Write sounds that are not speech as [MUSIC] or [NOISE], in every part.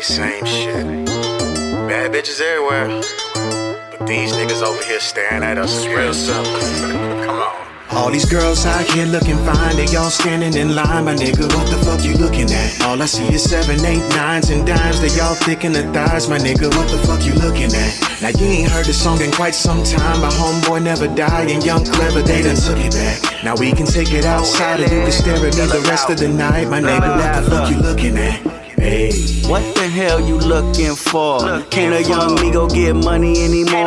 same, same shit. Bad bitches everywhere. But these niggas over here staring at us is real simple. Come on. All these girls out here looking fine, they all standing in line, my nigga. What the fuck you looking at? All I see is seven, eight, nines, and dimes. They all thick in the thighs, my nigga. What the fuck you looking at? Now you ain't heard the song in quite some time. My homeboy never died, and young clever they done took it back. Now we can take it outside, and you can stare at me the rest of the night, my nigga. What the fuck you looking at? Hey. What the hell you looking for? Can't a young me go get money anymore?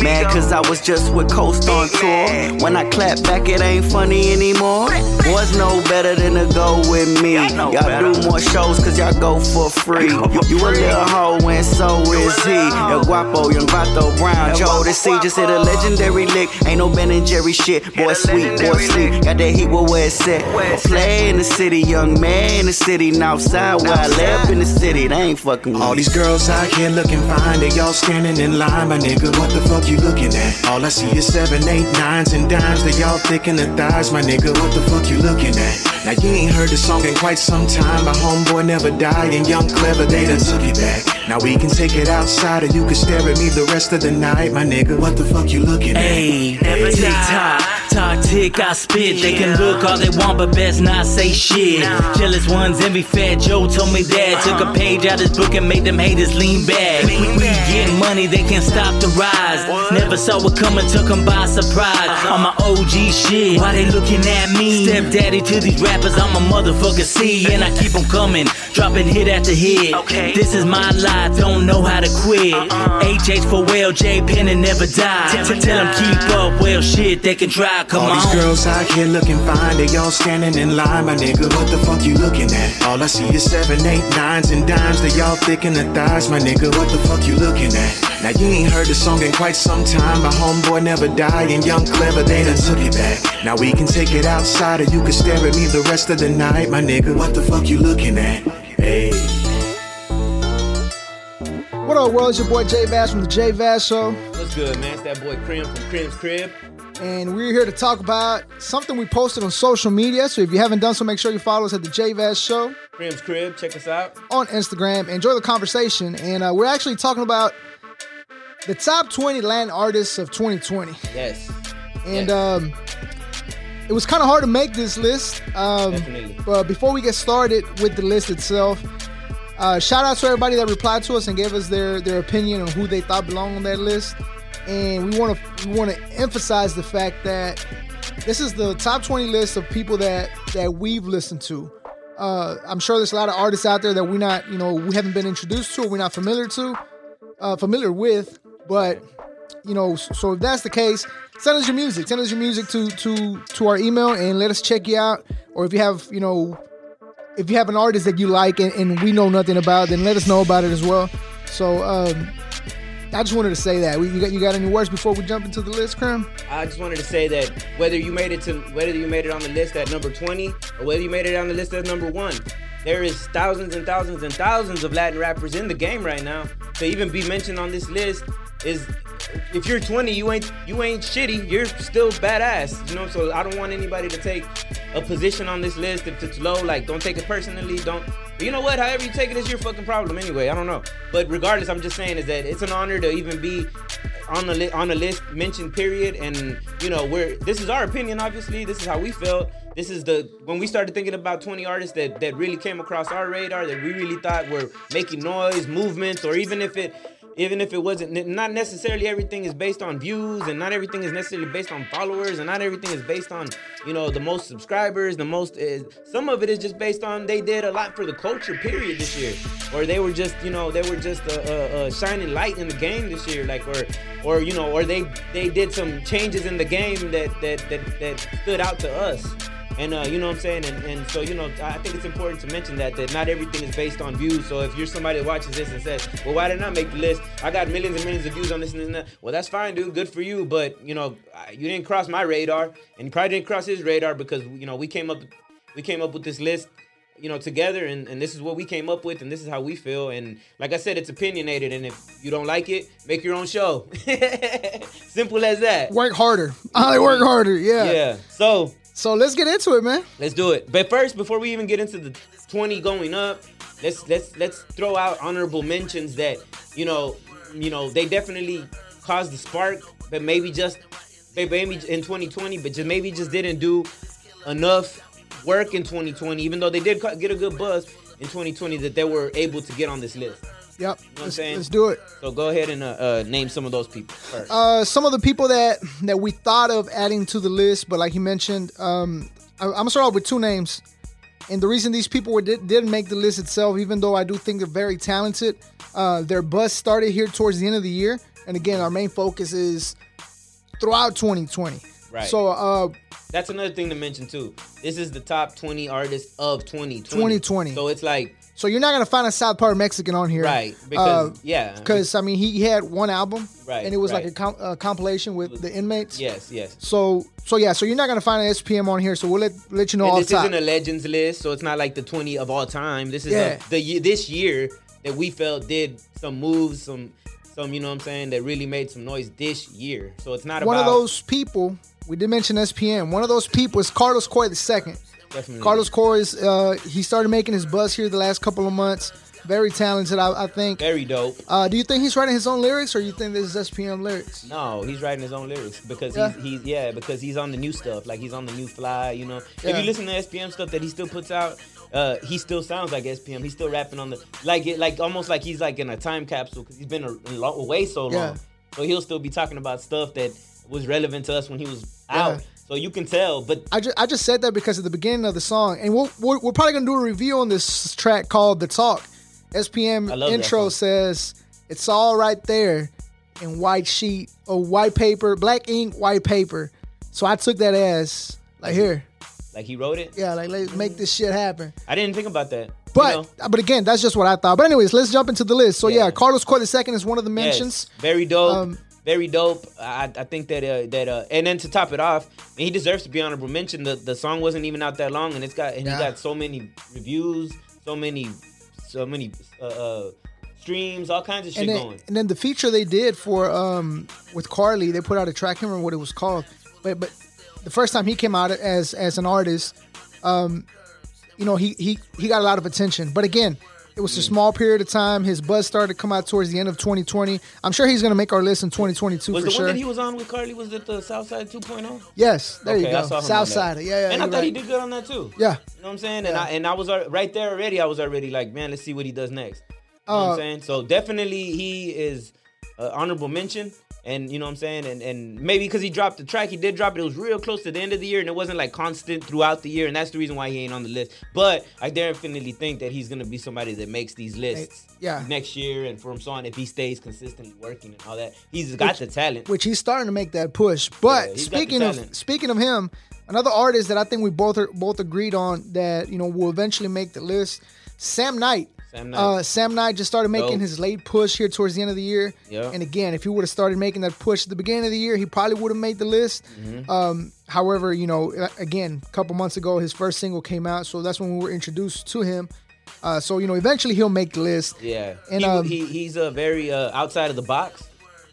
Mad cause I was just with Coast on tour. When I clap back, it ain't funny anymore. Boys know better than to go with me. Y'all do more shows cause y'all go for free. You a little hoe and so is he. El Guapo, Young Vato Brown, Joe to see. Just hit a legendary lick. Ain't no Ben and Jerry shit. Boy sweet, boy sweet. Got that heat with where it's set. Play in the city, young man in the city. Now outside where I live up in the city, they ain't fucking with All these girls out here looking fine, they all standing in line, my nigga. What the fuck you looking at? All I see is seven, eight, nines, and dimes. They all thick in the thighs, my nigga. What the fuck you looking at? Now you ain't heard the song in quite some time. My homeboy never died, and young clever they done took it back. Now we can take it outside, or you can stare at me the rest of the night, my nigga. What the fuck you looking at? Hey, tick tock, talk tick, I spit. They can look all they want, but best not say shit. Jealous ones envy fat. Joe told me that. Took a page out his book and made them haters lean back. We, get money, they can't stop the rise. Never saw it coming, took them by surprise. Uh-huh. On my OG shit, why they looking at me? Stepdaddy to these rappers, I'm a motherfucker C. And I keep them coming, dropping hit after hit. This is my life, don't know how to quit. Uh-uh. HH for well, J Pen and Neva Die. Tell them keep up, well shit, they can try, come All on. these girls out here looking fine, they all standing in line, my nigga. What the fuck you looking at? All I see is seven, eight, nines, and dimes. They all thick in the thighs, my nigga. What the fuck you looking at? Now you ain't heard the song in quite some time. My homeboy never died, and young clever they done took it back. Now we can take it outside, or you can stare at me the rest of the night, my nigga. What the fuck you looking at? Hey. What up, world? It's your boy J Vaz from the J Vaz Show, What's good, man? It's that boy Krim from Krim's Krib. and we're here to talk about something we posted on social media. So if you haven't done so, make sure you follow us at the J Vaz Show Krim's Krib, check us out. on Instagram. Enjoy the conversation, and uh, we're actually talking about the top 20 Latin artists of 2020. Yes, And Yes. um, it was kind of hard to make this list. Um, Definitely. But before we get started with the list itself, uh, shout out to everybody that replied to us and gave us their their opinion on who they thought belonged on that list. And we want to we want to emphasize the fact that this is the top 20 list of people that that we've listened to. Uh, I'm sure there's a lot of artists out there that we're not, you know, we haven't been introduced to, or we're not familiar to, uh, familiar with. But you know, so if that's the case, send us your music. Send us your music to to to our email and let us check you out. Or if you have, you know, if you have an artist that you like and, and we know nothing about, then let us know about it as well. So um, I just wanted to say that. We, you got you got any words before we jump into the list, Krim? I just wanted to say that whether you made it to whether you made it on the list at number 20 or whether you made it on the list at number one, there is thousands and thousands and thousands of Latin rappers in the game right now. To even be mentioned on this list is if you're 20, you ain't you ain't shitty. You're still badass. You know, so I don't want anybody to take a position on this list if it's low. Like, don't take it personally. Don't. You know what? However you take it is your fucking problem anyway. I don't know. But regardless, I'm just saying is that it's an honor to even be on the li- on the list mentioned. Period. And you know, we're this is our opinion. Obviously, this is how we felt. This is the when we started thinking about 20 artists that that really came across our radar that we really thought were making noise, movements, or even if it even if it wasn't not necessarily everything is based on views and not everything is necessarily based on followers and not everything is based on you know the most subscribers the most is some of it is just based on they did a lot for the culture period this year. Or they were just you know they were just a, a, a shining light in the game this year like or or you know or they they did some changes in the game that that that, that stood out to us and uh, you know what I'm saying? And, and so, you know, I think it's important to mention that that not everything is based on views. So if you're somebody that watches this and says, Well, why didn't I make the list? I got millions and millions of views on this and this and that. Well, that's fine, dude. Good for you. But you know, you didn't cross my radar, and you probably didn't cross his radar because you know we came up we came up with this list you know together and, and this is what we came up with and this is how we feel and like i said it's opinionated and if you don't like it make your own show [LAUGHS] simple as that Work harder. I work harder. Yeah. yeah so So let's get into it, man. Let's do it. But first, before we even get into the 20 going up, let's let's let's throw out honorable mentions that you know, you know, they definitely caused the spark, but maybe just maybe in 2020, but just maybe just didn't do enough work in 2020, even though they did get a good buzz in 2020 that they were able to get on this list. Yep. what I'm let's, saying? let's do it. So go ahead and uh, uh, name some of those people first. Uh, some of the people that that we thought of adding to the list, but like he mentioned, um, I, I'm gonna start off with two names. And the reason these people were, did, didn't make the list itself, even though I do think they're very talented, uh, their buzz started here towards the end of the year. And again, our main focus is throughout 2020. Right. So uh, That's another thing to mention too. This is the top 20 artists of 2020. 2020. So it's like so you're not gonna find a South Park Mexican on here, right because Uh, yeah. Because I mean, he, he had one album, Right, And it was like a, com- a compilation with the inmates. yes, yes. So so yeah, so you're not gonna find an SPM on here. So we'll let let you know And all this isn't a legends list, so it's not like the 20 of all time. This is Yeah. a, the this year that we felt did some moves, some some you know what I'm saying that really made some noise this year. So it's not one about of those people. We did mention SPM. One of those people is Carlos Coy the second. Definitely Carlos Coy is uh, he started making his buzz here the last couple of months. Very talented, I, I think. very dope. Uh, do you think he's writing his own lyrics, or you think this is SPM lyrics? No, he's writing his own lyrics because Yeah. he's he's yeah because he's on the new stuff like he's on the new fly. You know, if you listen to SPM stuff that he still puts out, uh, he still sounds like SPM. He's still rapping on the like it like almost like he's like in a time capsule because he's been a, away so long. Yeah. So he'll still be talking about stuff that was relevant to us when he was Yeah. out. So you can tell, but I just I just said that because at the beginning of the song, and we'll, we're we're probably gonna do a review on this track called "The Talk." SPM I love that intro says it's all right there in white sheet or white paper, black ink, white paper. So I took that as like here, like he wrote it. yeah, like let's make this shit happen. I didn't think about that. But you know? but again, that's just what I thought. But anyways, let's jump into the list. So yeah, Yeah. Carlos the second is one of the mentions. Yes, very dope. Um, very dope. I, I think that uh, that uh, and then to top it off, he deserves to be honorable mention. The the song wasn't even out that long, and it's got and Yeah. he got so many reviews, so many, so many uh, uh, streams, all kinds of shit and then, going. and then the feature they did for um with Carly, they put out a track. I can't remember what it was called, but but the first time he came out as as an artist, um, you know, he he he got a lot of attention. But again, it was a small period of time. His buzz started to come out towards the end of 2020. I'm sure he's gonna make our list in 2022 Was for the sure. one that he was on with Carly? Was it the Southside 2.0? yes, there you Okay, I go. saw him Southside. Yeah, yeah. and I you're thought he did good on that too. Yeah. You know what I'm saying? And I and I was right there already. I was already like, man, let's see what he does next. You know what Uh, I'm saying? So definitely he is uh, honorable mention. And you know what I'm saying? And and maybe because he dropped the track, he did drop it. It was real close to the end of the year, and it wasn't like constant throughout the year, and that's the reason why he ain't on the list. But I definitely think that he's gonna be somebody that makes these lists yeah. next year and from so on if he stays consistently working and all that. He's got the talent. which he's starting to make that push. But Yeah, he's got the speaking of speaking of him, another artist that I think we both are, both agreed on that you know will eventually make the list, Sam Knight. Sam Knight. Uh, Sam Knight just started making Dope. his late push here towards the end of the year. Yeah. And again, if he would have started making that push at the beginning of the year, he probably would have made the list. Mm-hmm. Um, however, you know, again, a couple months ago, his first single came out, so that's when we were introduced to him. Uh, so you know, eventually he'll make the list. Yeah, And, he, um, he he's a very uh, outside of the box,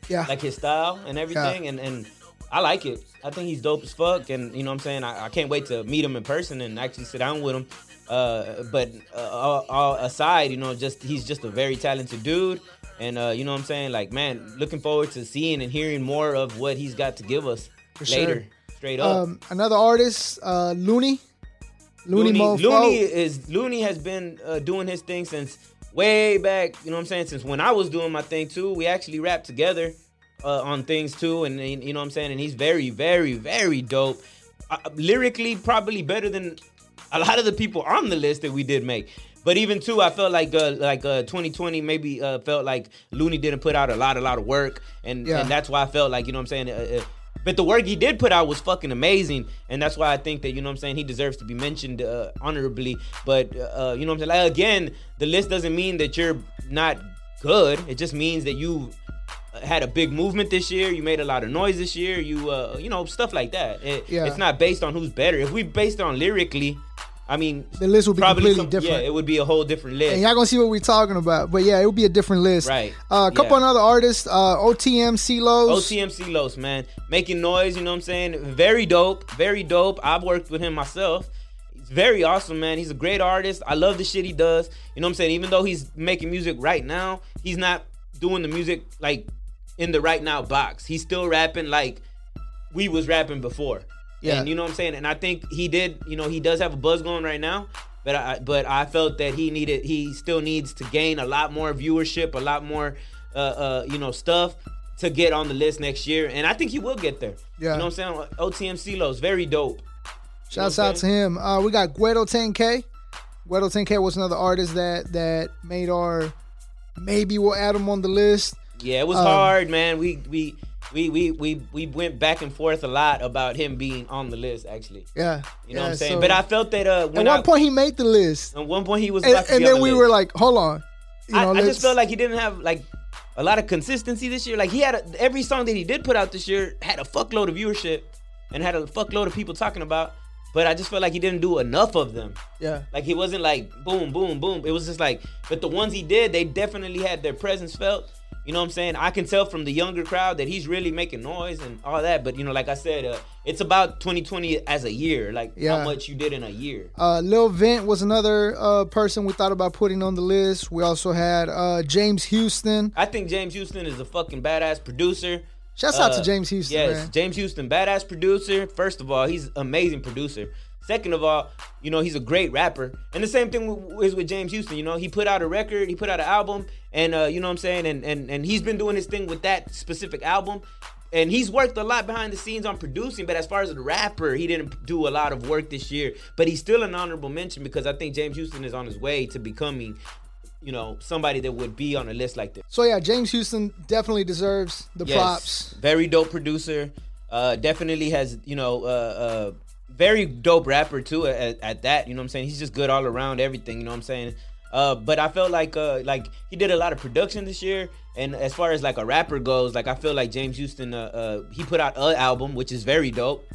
Yeah. like his style and everything, and and I like it. I think he's dope as fuck, and you know what I'm saying. I, I can't wait to meet him in person and actually sit down with him. Uh, but uh, all, all aside, you know, just he's just a very talented dude, and uh, you know what I'm saying. Like, man, looking forward to seeing and hearing more of what he's got to give us For later. sure. Straight up. Um, another artist, uh, Looney. Looney, Looney. Looney is Looney has been uh, doing his thing since way back. You know what I'm saying? Since when I was doing my thing too. We actually rapped together uh, on things too, and and, you know what I'm saying. And he's very, very, very dope. Uh, lyrically, probably better than a lot of the people on the list that we did make. But even too, I felt like uh, like uh, 2020 maybe uh, felt like Looney didn't put out a lot, a lot of work, and Yeah. and that's why I felt like you know what I'm saying. Uh, uh, but the work he did put out was fucking amazing, and that's why I think that you know what I'm saying he deserves to be mentioned uh, honorably. But uh, you know what I'm saying. Like, again, the list doesn't mean that you're not good. It just means that you had a big movement this year. You made a lot of noise this year. You uh, you know stuff like that. It- Yeah. It's not based on who's better. If we based on lyrically, I mean, The list would be completely some- different. Yeah, it would be a whole different list. and y'all gonna see what we're talking about. But yeah, it would be a different list. Right. Uh, a couple Yeah. of other artists, uh, OTM, CeeLos. OTMC Los, man, making noise. You know what I'm saying? Very dope, very dope. I've worked with him myself. He's very awesome, man. He's a great artist. I love the shit he does. You know what I'm saying? Even though he's making music right now, he's not doing the music like in the right now box. He's still rapping like we was rapping before. Yeah. And you know what I'm saying? And I think he did, you know, he does have a buzz going right now. But I but I felt that he needed he still needs to gain a lot more viewership, a lot more uh uh you know stuff to get on the list next year. And I think he will get there. Yeah. You know what I'm saying? OTM CeeLo's very dope. Shouts out to him. Uh, we got Guido 10K. Guido 10K was another artist that that made our maybe we'll add him on the list. Yeah, it was Um, hard, man. We we we we we we went back and forth a lot about him being on the list. Actually, Yeah. you know yeah, what I'm saying. so- but I felt that uh, at one I, point he made the list, at one point he was and, and then the we list. were like, hold on. You I, know, I let's- just felt like he didn't have like a lot of consistency this year. Like he had a, every song that he did put out this year had a fuckload of viewership and had a fuckload of people talking about. But I just felt like he didn't do enough of them. yeah. Like he wasn't like boom, boom, boom. It was just like, but the ones he did, they definitely had their presence felt. You know what I'm saying? I can tell from the younger crowd that he's really making noise and all that. But you know, like I said, uh, it's about 2020 as a year, like Yeah. how much you did in a year. Uh, Lil Vent was another uh, person we thought about putting on the list. We also had uh, James Houston. I think James Houston is a fucking badass producer. Shouts out to Uh, James Houston, Yes, man. James Houston, badass producer. First of all, he's amazing producer. Second of all, you know he's a great rapper. And the same thing w- is with James Houston. You know he put out a record, he put out an album, and uh, you know what I'm saying, and and and he's been doing his thing with that specific album. And he's worked a lot behind the scenes on producing, but as far as a rapper, he didn't do a lot of work this year. But he's still an honorable mention because I think James Houston is on his way to becoming, you know, somebody that would be on a list like this. So yeah, James Houston definitely deserves the Yes. props. Very dope producer. Uh, definitely has you know uh, uh, very dope rapper too at, at that. You know what I'm saying? He's just good all around everything. You know what I'm saying? Uh, but I felt like uh, like he did a lot of production this year. And as far as like a rapper goes, like I feel like James Houston, uh, uh, he put out an album which is very dope.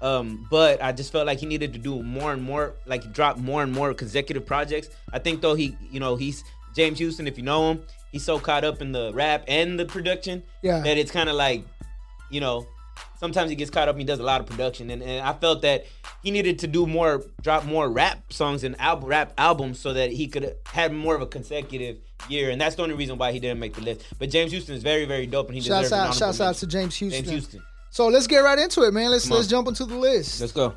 Um, but I just felt like he needed to do more and more, like drop more and more consecutive projects. I think though he, you know, he's James Houston. If you know him, he's so caught up in the rap and the production Yeah. that it's kind of like, you know, sometimes he gets caught up. and He does a lot of production, and, and I felt that he needed to do more, drop more rap songs and album rap albums so that he could have more of a consecutive year. And that's the only reason why he didn't make the list. But James Houston is very, very dope, and he Shouts out, shouts out to James Houston. James Houston. So let's get right into it, man. Let's Come let's jump into the list. Let's go.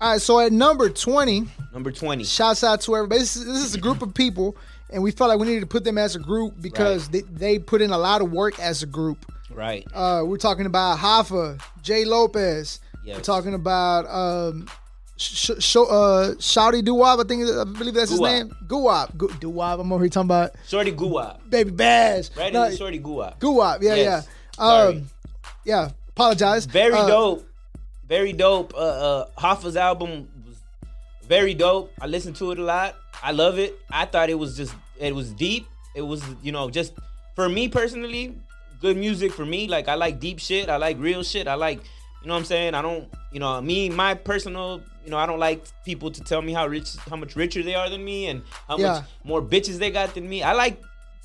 All right, so at number twenty, Number twenty. shouts out to everybody. This is, this is a group of people, and we felt like we needed to put them as a group because they, they put in a lot of work as a group. Right. Uh, we're talking about Hoffa, Jay Lopez. Yes. We're talking about um, sh- sh- uh, Shouty Duwab. I think I believe that's his name. Guwap. Gu- Duwab. I'm over here talking about Shorty Guwap. Baby Bash. Right No, Shorty Guwap. Guwap. Yeah, Yes. yeah. Sorry. Um, yeah. Apologize. Very Uh, dope. Very dope. Uh, uh, Hoffa's album was very dope. I listened to it a lot. I love it. I thought it was just it was deep. It was you know just for me personally, good music for me. Like I like deep shit. I like real shit. I like you know what I'm saying. I don't you know me my personal you know I don't like people to tell me how rich how much richer they are than me and how Yeah. much more bitches they got than me. I like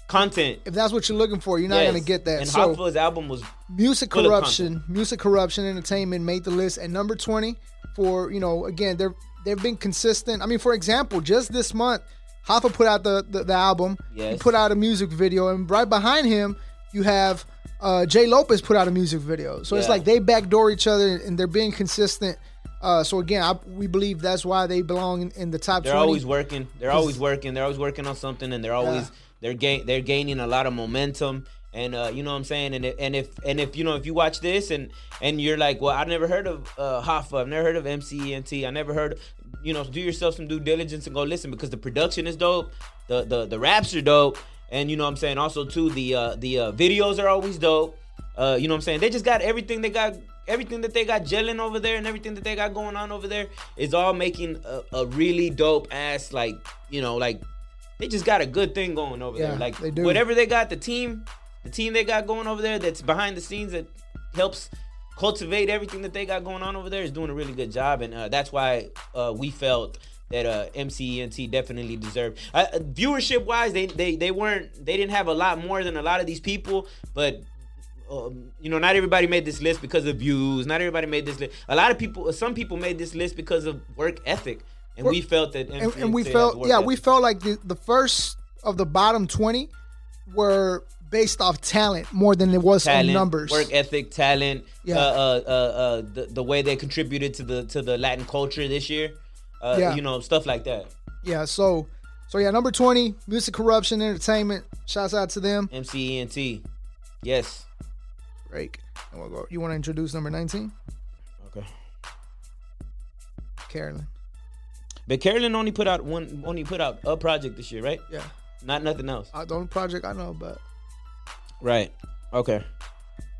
content. If that's what you're looking for, you're not Yes. gonna get that. And so Hoffa's album was music corruption, music corruption entertainment made the list at number 20 for, you know, again, they're they've been consistent. I mean, for example, just this month, Hoffa put out the, the, the album. He put out a music video, and right behind him, you have uh, Jay Lopez put out a music video. So it's like they backdoor each other and they're being consistent. Uh, so again, I, we believe that's why they belong in, in the top They're 20. always working. They're always working. They're always working on something, and they're always Yeah. they're gain they're gaining a lot of momentum. And uh, you know what I'm saying. And if, and if and if you know if you watch this and and you're like, well, I've never heard of uh, Hoffa. I've never heard of MCENT. I never heard. You know, do yourself some due diligence and go listen because the production is dope. The the the raps are dope. And you know what I'm saying. Also too, the uh, the uh, videos are always dope. Uh, you know what I'm saying? They just got everything they got, everything that they got gelling over there, and everything that they got going on over there is all making a, a really dope ass like you know like they just got a good thing going over Yeah, there. Like they do. whatever they got, the team, the team they got going over there that's behind the scenes that helps cultivate everything that they got going on over there is doing a really good job, and uh, that's why uh, we felt that uh, MCENT definitely deserved. Uh, viewership wise, they, they they weren't they didn't have a lot more than a lot of these people, but um, you know, not everybody made this list because of views. Not everybody made this list. A lot of people, some people made this list because of work ethic, and we felt that. and, and we felt yeah ethic. we felt like the, the first of the bottom 20 were based off talent more than it was talent, on numbers work ethic, talent, Yeah. uh, uh, uh, uh, the, the way they contributed to the to the Latin culture this year, uh, Yeah. you know, stuff like that. yeah so so yeah number 20 music corruption entertainment shouts out to them MCENT, E yes, break And we'll go- you want to introduce number 19 okay. carolyn But Carolyn only put out one, only put out a project this year, right? yeah Not nothing else. uh, the only project i know but Right. Okay.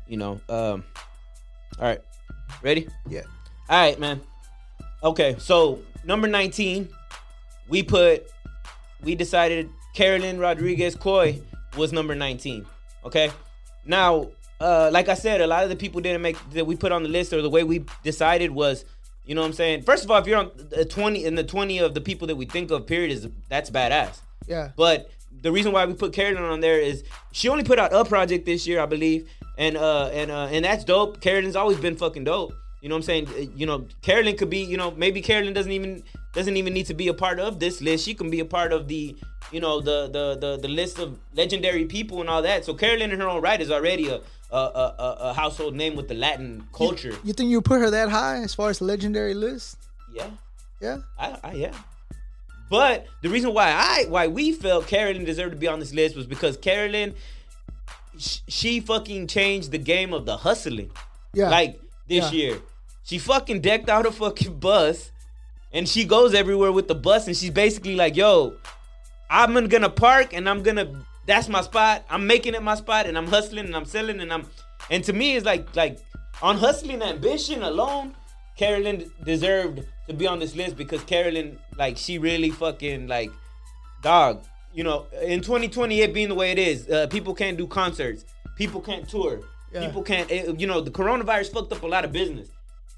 You know. Um. All right. Ready? yeah All right, man. Okay, so number 19, we put, we decided Carolyn Rodriguez Coy was number 19. Okay, now, uh, like I said, a lot of the people didn't make that we put on the list or the way we decided was, you know what I'm saying. First of all, if you're on the 20 in the 20 of the people that we think of, period, is that's badass. yeah But the reason why we put Carolyn on there is she only put out a project this year, I believe, and uh and uh and that's dope. Carolyn's always been fucking dope. You know what I'm saying? Uh, You know, Carolyn could be, you know, maybe Carolyn doesn't even doesn't even need to be a part of this list. She can be a part of the, you know, the the the, the list of legendary people and all that. So Carolyn in her own right is already a a, a, a- household name with the Latin culture. you think you put her that high as far as the legendary list Yeah. yeah I, I yeah. But the reason why I why we felt Carolyn deserved to be on this list was because Carolyn, sh- she fucking changed the game of the hustling. yeah Like this Yeah. year, she fucking decked out a fucking bus, and she goes everywhere with the bus, and she's basically like, "Yo, I'm gonna park, and I'm gonna. That's my spot. I'm making it my spot, and I'm hustling, and I'm selling, and I'm. And to me, it's like like on hustling ambition alone, Carolyn deserved to be on this list because Carolyn, like, she really fucking like, dog. You know, in 2020, it being the way it is, uh, people can't do concerts, people can't tour, Yeah. people can't. eh, You know, the coronavirus fucked up a lot of business.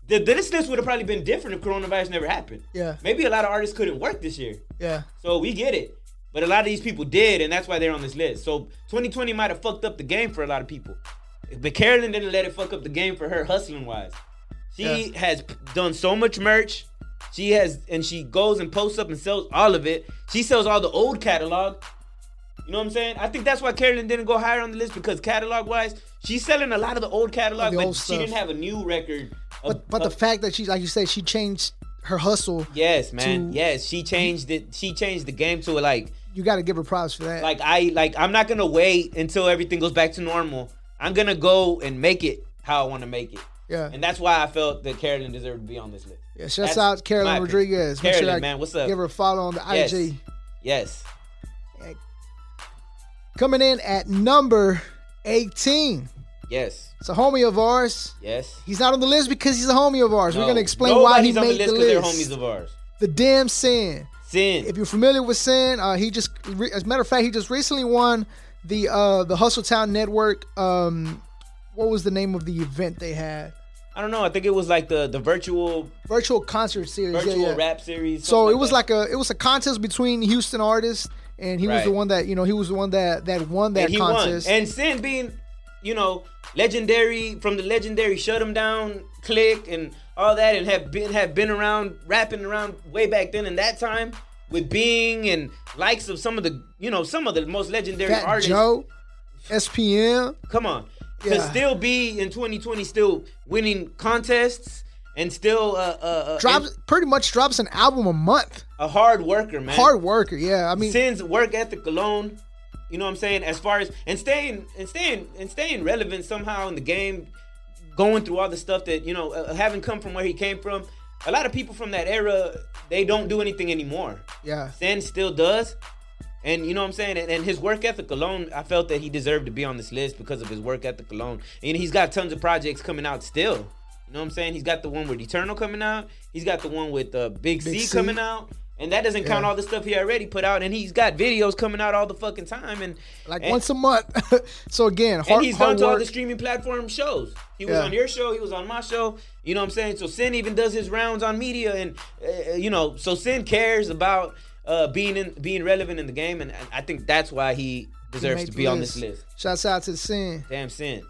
The, this list would have probably been different if coronavirus never happened. Yeah. Maybe a lot of artists couldn't work this year. yeah So we get it. But a lot of these people did, and that's why they're on this list. So 2020 might have fucked up the game for a lot of people. But Carolyn didn't let it fuck up the game for her hustling wise. She Yeah. has done so much merch. She has, and she goes and posts up and sells all of it. She sells all the old catalog. You know what I'm saying? I think that's why Carolyn didn't go higher on the list because catalog wise, she's selling a lot of the old catalog, the but old she didn't have a new record. of- but but the fact that she like you said she changed her hustle yes, man, to- yes, she changed it. She changed the game to like you got to give her props for that like I like I'm not gonna wait until everything goes back to normal. I'm gonna go and make it how I want to make it. Yeah And that's why I felt that Carolyn deserved to be on this list. Yeah, shouts out Carolyn. Rodriguez. Make Carolyn, sure man, what's up? Give her a follow on the Yes. IG. Yes. Coming in at number 18. Yes. It's a homie of ours. Yes. He's not on the list because he's a homie of ours. We're gonna explain why he on made the list the list. homies of ours. the damn sin. Sin. If you're familiar with Sin, uh, he just, re- as a matter of fact, he just recently won the uh, the Hustle Town Network. Um, what was the name of the event they had? I don't know. I think it was like the the virtual Virtual concert series. virtual yeah, yeah. rap series. So it was that. like a it was a contest between Houston artists, and he was the one that you know he was the one that that won that and he contest. won. And Sin being, you know, legendary from the legendary shut Shut 'Em Down click and all that, and have been have been around rapping around way back then in that time with Bing and likes of some of the you know some of the most legendary Fat artists. Joe, SPM. Come on, to Yeah. still be in 2020, still winning contests and still uh, uh, uh, drops pretty much drops an album a month. a hard worker, man. Hard worker, yeah. I mean, Sin's work ethic alone, you know what I'm saying? As far as and staying and staying and staying relevant somehow in the game, going through all the stuff that you know, uh, having come from where he came from. A lot of people from that era, they don't do anything anymore. yeah, Sin still does. And you know what I'm saying? And, and his work ethic alone, I felt that he deserved to be on this list because of his work ethic alone. And he's got tons of projects coming out still. You know what I'm saying? He's got the one with Eternal coming out. He's got the one with uh, Big, Big C, C. coming out. And that doesn't count Yeah. all the stuff he already put out. And he's got videos coming out all the fucking time. And like and, once a month. [LAUGHS] so again, hard, and he's gone to all the streaming platform shows. He was Yeah. on your show. He was on my show. You know what I'm saying? So Sin even does his rounds on media, and uh, you know, so Sin cares about uh, being in being relevant in the game, and, I think that's why he He deserves made to be on this list. Shouts out to scene. Damn Sin.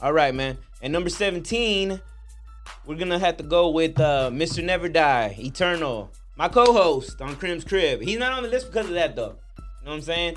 All right, man. And number 17, we're gonna have to go with uh, Mr. Neva Die, Eternal. My co-host on Krim's Krib. He's not on the list because of that though. You know what I'm saying?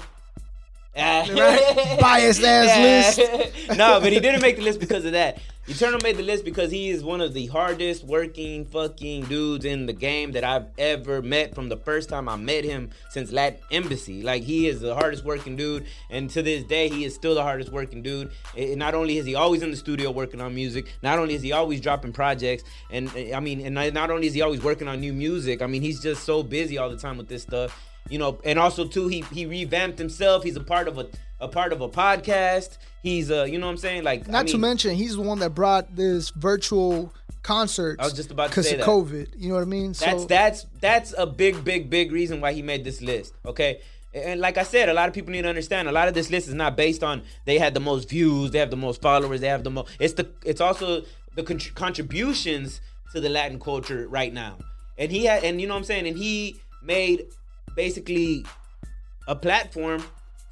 Right? [LAUGHS] Biased ass list. [LAUGHS] no, but he didn't make the list because of that. Eternal made the list because he is one of the hardest working fucking dudes in the game that I've ever met from the first time I met him since Latin Embassy. Like he is the hardest working dude, and to this day he is still the hardest working dude. And not only is he always in the studio working on music, not only is he always dropping projects, and I mean, and not only is he always working on new music, I mean he's just so busy all the time with this stuff you know, and also too, he he revamped himself. He's a part of a a part of a podcast. He's uh, you know what I'm saying? Like not I mean, to mention he's the one that brought this virtual concert. I was just about to say of that. COVID. You know what I mean? That's so, that's that's a big, big, big reason why he made this list. Okay. And like I said, a lot of people need to understand. A lot of this list is not based on they had the most views, they have the most followers, they have the most. It's the it's also the con- contributions to the Latin culture right now. And he had, and you know what I'm saying, and he made basically a platform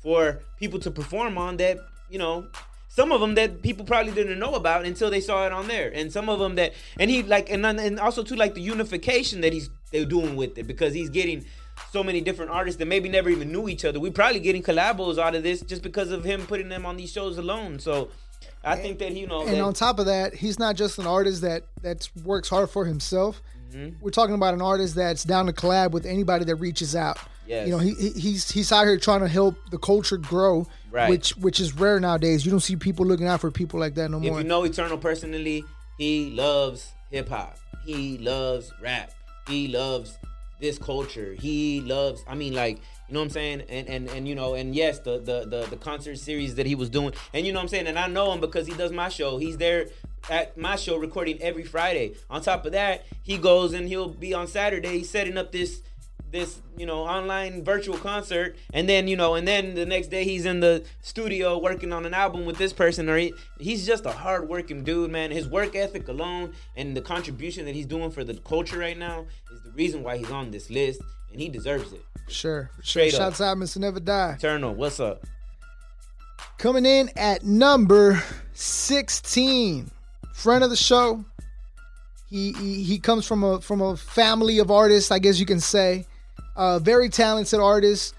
for people to perform on that, you know, some of them that people probably didn't know about until they saw it on there, and some of them that, and he like, and and also too like the unification that he's they're doing with it because he's getting so many different artists that maybe never even knew each other. We're probably getting collabos out of this just because of him putting them on these shows alone. So I think that you know, and that, on top of that, he's not just an artist that that works hard for himself. Mm-hmm. We're talking about an artist that's down to collab with anybody that reaches out. Yes. You know, he, he's he's out here trying to help the culture grow, right. which which is rare nowadays. You don't see people looking out for people like that no more. If you know Eternal personally, he loves hip hop. He loves rap. He loves this culture. He loves I mean like you know what I'm saying? And and and you know, and yes, the the the, the concert series that he was doing. And you know what I'm saying? And I know him because he does my show. He's there at my show recording every Friday. On top of that, he goes and he'll be on Saturday setting up this this you know online virtual concert and then you know and then the next day he's in the studio working on an album with this person or he, he's just a hard working dude man. His work ethic alone and the contribution that he's doing for the culture right now is the reason why he's on this list and he deserves it. Sure. Straight shouts out mr Neva Die. Eternal what's up? Coming in at number 16 friend of the show. He, he, he comes from a from a family of artists, I guess you can say. Uh, very talented artist.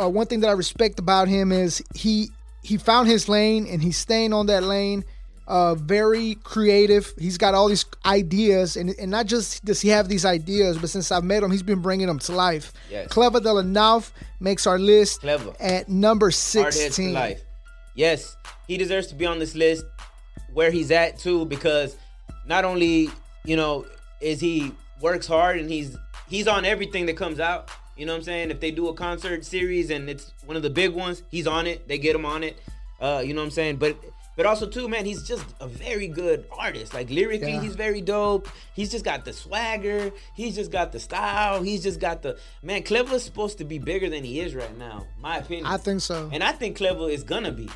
Uh, one thing that I respect about him is he he found his lane and he's staying on that lane. Uh, very creative. He's got all these ideas, and, and not just does he have these ideas, but since I've met him, he's been bringing them to life. Yes. Kleva de la Nawf makes our list Kleva. at number 16. life. Yes, he deserves to be on this list where he's at too, because not only, you know, is he works hard and he's he's on everything that comes out. You know what I'm saying? If they do a concert series and it's one of the big ones, he's on it. They get him on it. Uh, you know what I'm saying? But but also too, man, he's just a very good artist. Like lyrically, yeah. he's very dope. He's just got the swagger. He's just got the style. He's just got the man. Kleva's supposed to be bigger than he is right now, my opinion. I think so. And I think Kleva is gonna be.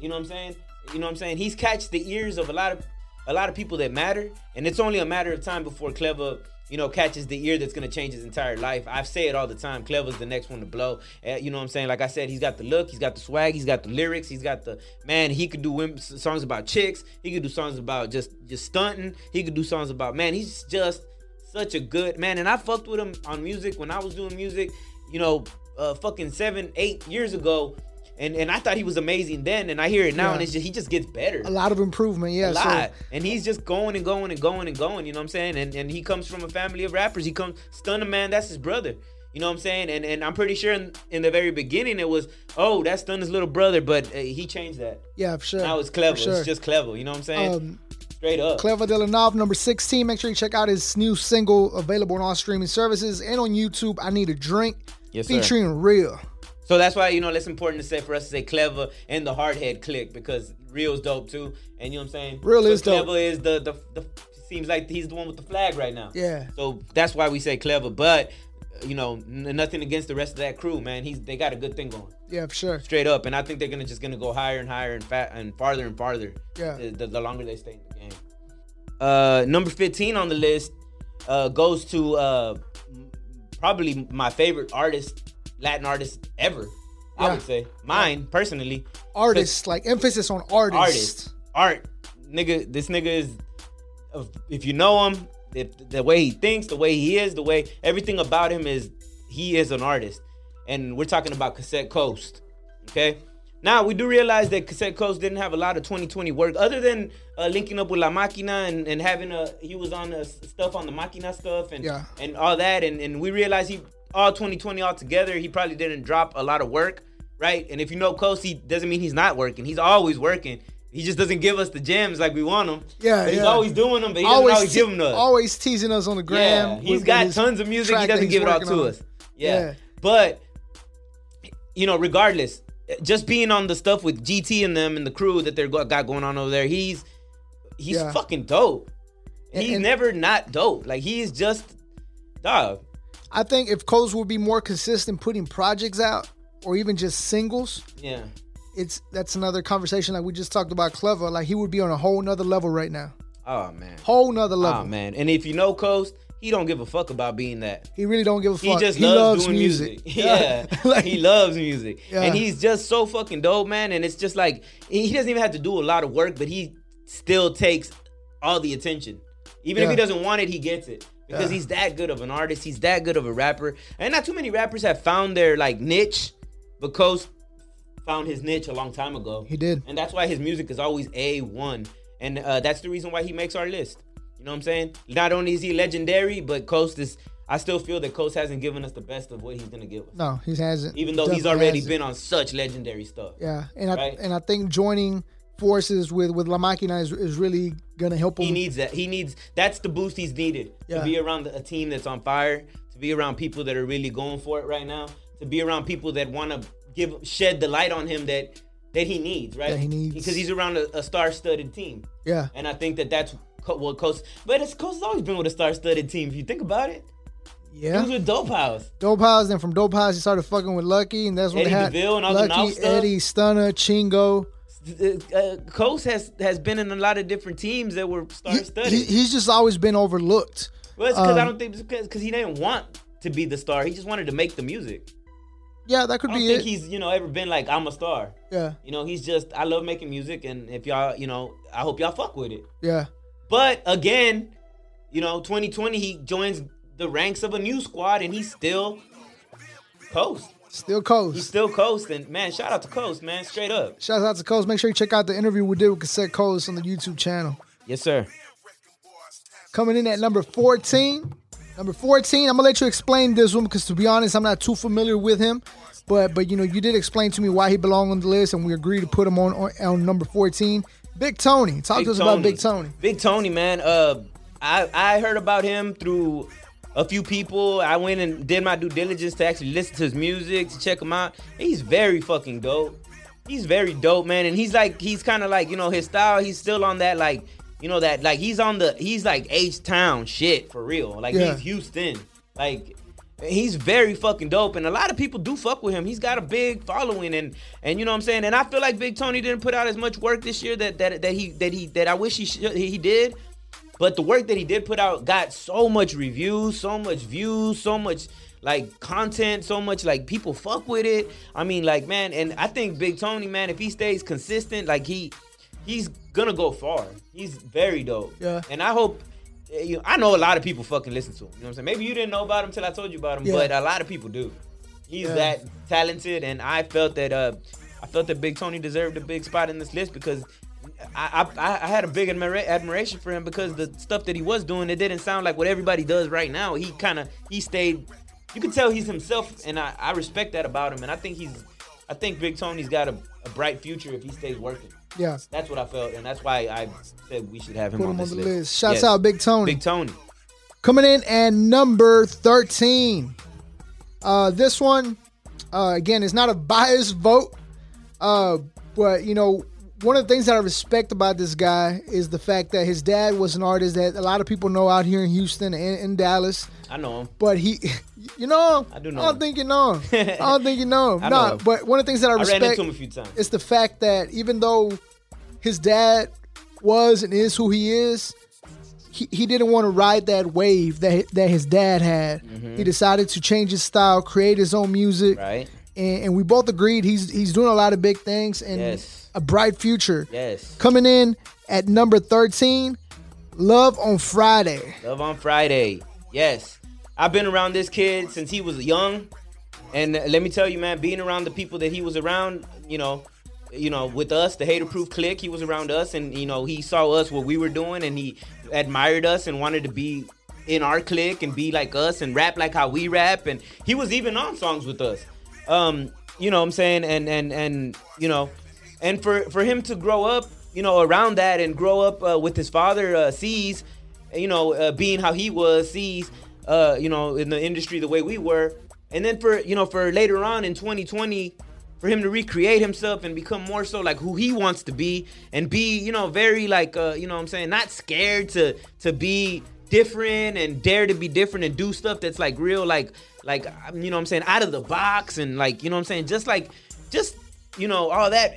You know what I'm saying? You know what I'm saying? He's catched the ears of a lot of a lot of people that matter, and it's only a matter of time before Kleva you know, catches the ear that's gonna change his entire life. I say it all the time. Kleva's the next one to blow. Uh, you know what I'm saying? Like I said, he's got the look, he's got the swag, he's got the lyrics, he's got the man. He could do songs about chicks. He could do songs about just just stunting. He could do songs about man. He's just such a good man. And I fucked with him on music when I was doing music. You know, uh, fucking seven, eight years ago and and I thought he was amazing then, and I hear it now, yeah. and it's just he just gets better. A lot of improvement, yeah. A lot, so. and he's just going and going and going and going. You know what I'm saying? And and he comes from a family of rappers. He comes Stunna Man, that's his brother. You know what I'm saying? And and I'm pretty sure in, in the very beginning it was, oh, that's Stunna's little brother, but uh, he changed that. Yeah, for sure. Now it's Kleva. Sure. It's just Kleva. You know what I'm saying? Um, Straight up. Kleva de la Nawf, number 16. Make sure you check out his new single available on all streaming services and on YouTube. I Need a Drink. Yes, featuring sir. Real. So that's why you know it's important to say for us to say Kleva and the hardhead click because real's dope too, and you know what I'm saying. Real is clever dope. Kleva is the, the the seems like he's the one with the flag right now. Yeah. So that's why we say Kleva, but you know n- nothing against the rest of that crew, man. He's they got a good thing going. Yeah, for sure. Straight up, and I think they're gonna just gonna go higher and higher and fat and farther and farther. Yeah. The, the longer they stay in the game. Uh, number 15 on the list uh, goes to uh, probably my favorite artist, Latin artist ever. I would say mine personally. Artists, like emphasis on artists. Artists, art, nigga, this nigga is. If you know him, if the way he thinks, the way he is, the way everything about him is, he is an artist, and we're talking about Cassette Coast. Okay. Now we do realize that Cassette Coast didn't have a lot of 2020 work, other than uh, linking up with La Máquina and, and having a he was on the stuff on the Máquina stuff and Yeah. and all that, and, and we realized he all 2020 all together he probably didn't drop a lot of work, right? And if you know he doesn't mean he's not working. He's always working. He just doesn't give us the gems like we want them. Yeah, But he's yeah. always doing them, but he doesn't always te- give them to us. always teasing us on the gram. Yeah, he's got tons of music. He doesn't give it all to on. us. Yeah. Yeah. But you know, regardless, just being on the stuff with GT and them and the crew that they're got going on over there, he's he's Yeah. fucking dope. He's and- never not dope. Like he is just dog. I think if Coles would be more consistent putting projects out or even just singles, Yeah. it's that's another conversation like we just talked about Kleva. Like he would be on a whole nother level right now. Oh man. Whole nother level. Oh man. And if you know Coast, he don't give a fuck about being that. He really don't give a fuck. He just loves, doing music. [LAUGHS] Yeah, [LAUGHS] Like- he loves music, Yeah. and he's just so fucking dope, man. And it's just like he he doesn't even have to do a lot of work, but he still takes all the attention. Even if he doesn't want it, he gets it because Yeah. he's that good of an artist. He's that good of a rapper, and not too many rappers have found their like niche. But Coast found his niche a long time ago. He did. and that's why his music is always a one, and uh, that's the reason why he makes our list. You know what I'm saying? Not only is he legendary, but Coast is. I still feel that Coast hasn't given us the best of what he's gonna give us, No, he hasn't. even though he's already hasn't. been on such legendary stuff. Yeah, and I Right. and I think joining forces with with La Máquina is, is really gonna help him. He needs that. He needs that's the boost he's needed Yeah. to be around a team that's on fire, to be around people that are really going for it right now, to be around people that want to give shed the light on him that that he needs, right? That he needs. because he's around a, a star-studded team. yeah, And I think that that's what Coach. But it's Coach has always been with a star-studded team. If you think about it, Yeah, he was with Dope House. Dope House. Then from Dope House, he started fucking with Lucky, and that's what Eddie they had DeVille and all Lucky, stuff. Eddie, Stunna, Chingo. Uh, Coach has has been in a lot of different teams that were He- star-studded. he- he's just always been overlooked. well, it's because I um, don't think because he didn't want to be the star. He just wanted to make the music. Yeah, that could be. I don't be think it. he's you know ever been like I'm a star. Yeah, You know, he's just I love making music, and if y'all you know I hope y'all fuck with it. yeah, But again, you know, 2020 he joins the ranks of a new squad, and he's still coast. Still Coast. He's still coasting, man. Shout out to Coast, man. Straight up. Shout out to Coast. Make sure you check out the interview we did with Cassette Coast on the YouTube channel. Yes, sir. Coming in at number 14. Number 14, I'm gonna let you explain this one because to be honest, I'm not too familiar with him. But but you know, you did explain to me why he belonged on the list, and we agreed to put him on on, on number 14. Big Tony. Talk to us about Big Tony. Big Tony, man. Uh, I I heard about him through a few people. I went and did my due diligence to actually listen to his music to check him out. He's very fucking dope. He's very dope, man. And he's like he's kind of like you know his style. He's still on that like you know that like he's on the he's like H Town shit for real. Like Yeah. he's Houston. Like he's very fucking dope and a lot of people do fuck with him he's got a big following and and you know what i'm saying and i feel like big tony didn't put out as much work this year that that, that he that he that i wish he should he did but the work that he did put out got so much reviews so much views so much like content so much like people fuck with it i mean like man and i think big tony man if he stays consistent like he he's gonna go far he's very dope Yeah. and i hope eh, you I know a lot of people fucking listen to him. You know what I'm saying? Maybe you didn't know about him till I told you about him, Yeah. but a lot of people do. He's Yeah. that talented, and I felt that uh, I felt that Big Tony deserved a big spot in this list because I I, I had a big admira- admiration for him because the stuff that he was doing it didn't sound like what everybody does right now. He kind of he stayed. You can tell he's himself, and I, I respect that about him. And I think he's I think Big Tony's got a, a bright future if he stays working. Yeah. That's what I felt, and that's why I said we should have him Put on him on this the list. list. Shouts Yes. out Big Tony. Big Tony. Coming in at number 13. Uh, this one, uh, again, is not a biased vote. Uh, but, you know, one of the things that I respect about this guy is the fact that his dad was an artist that a lot of people know out here in Houston and in Dallas. I know him. But he, [LAUGHS] you know him? I do know I don't him. think you know him. [LAUGHS] I don't think you know him. I know nah, him. but one of the things that I I respect ran into him a few times. is the fact that even though his dad was and is who he is, he, he didn't want to ride that wave that that his dad had. He decided to change his style, create his own music, Mm-hmm. Right. And, and we both agreed he's he's doing a lot of big things and Yes. a bright future. Yes. Coming in At number 13, Love on Friday. Love on Friday. Yes. I've been around this kid since he was young. And let me tell you, man, being around the people that he was around, you know, you know, with us, the hater proof clique, he was around us and you know, he saw us what we were doing and he admired us and wanted to be in our clique and be like us and rap like how we rap and he was even on songs with us. Um, you know what I'm saying? And and and you know, and for for him to grow up you know, around that and grow up uh, with his father, uh, sees, you know, uh, being how he was, sees, uh, you know, in the industry the way we were. And then for, you know, for later on in 2020, for him to recreate himself and become more so like who he wants to be and be, you know, very like, uh, you know what I'm saying, not scared to, to be different and dare to be different and do stuff that's like real, like, like, um, you know I'm saying, out of the box and like, you know I'm saying, just like, just, you know, all that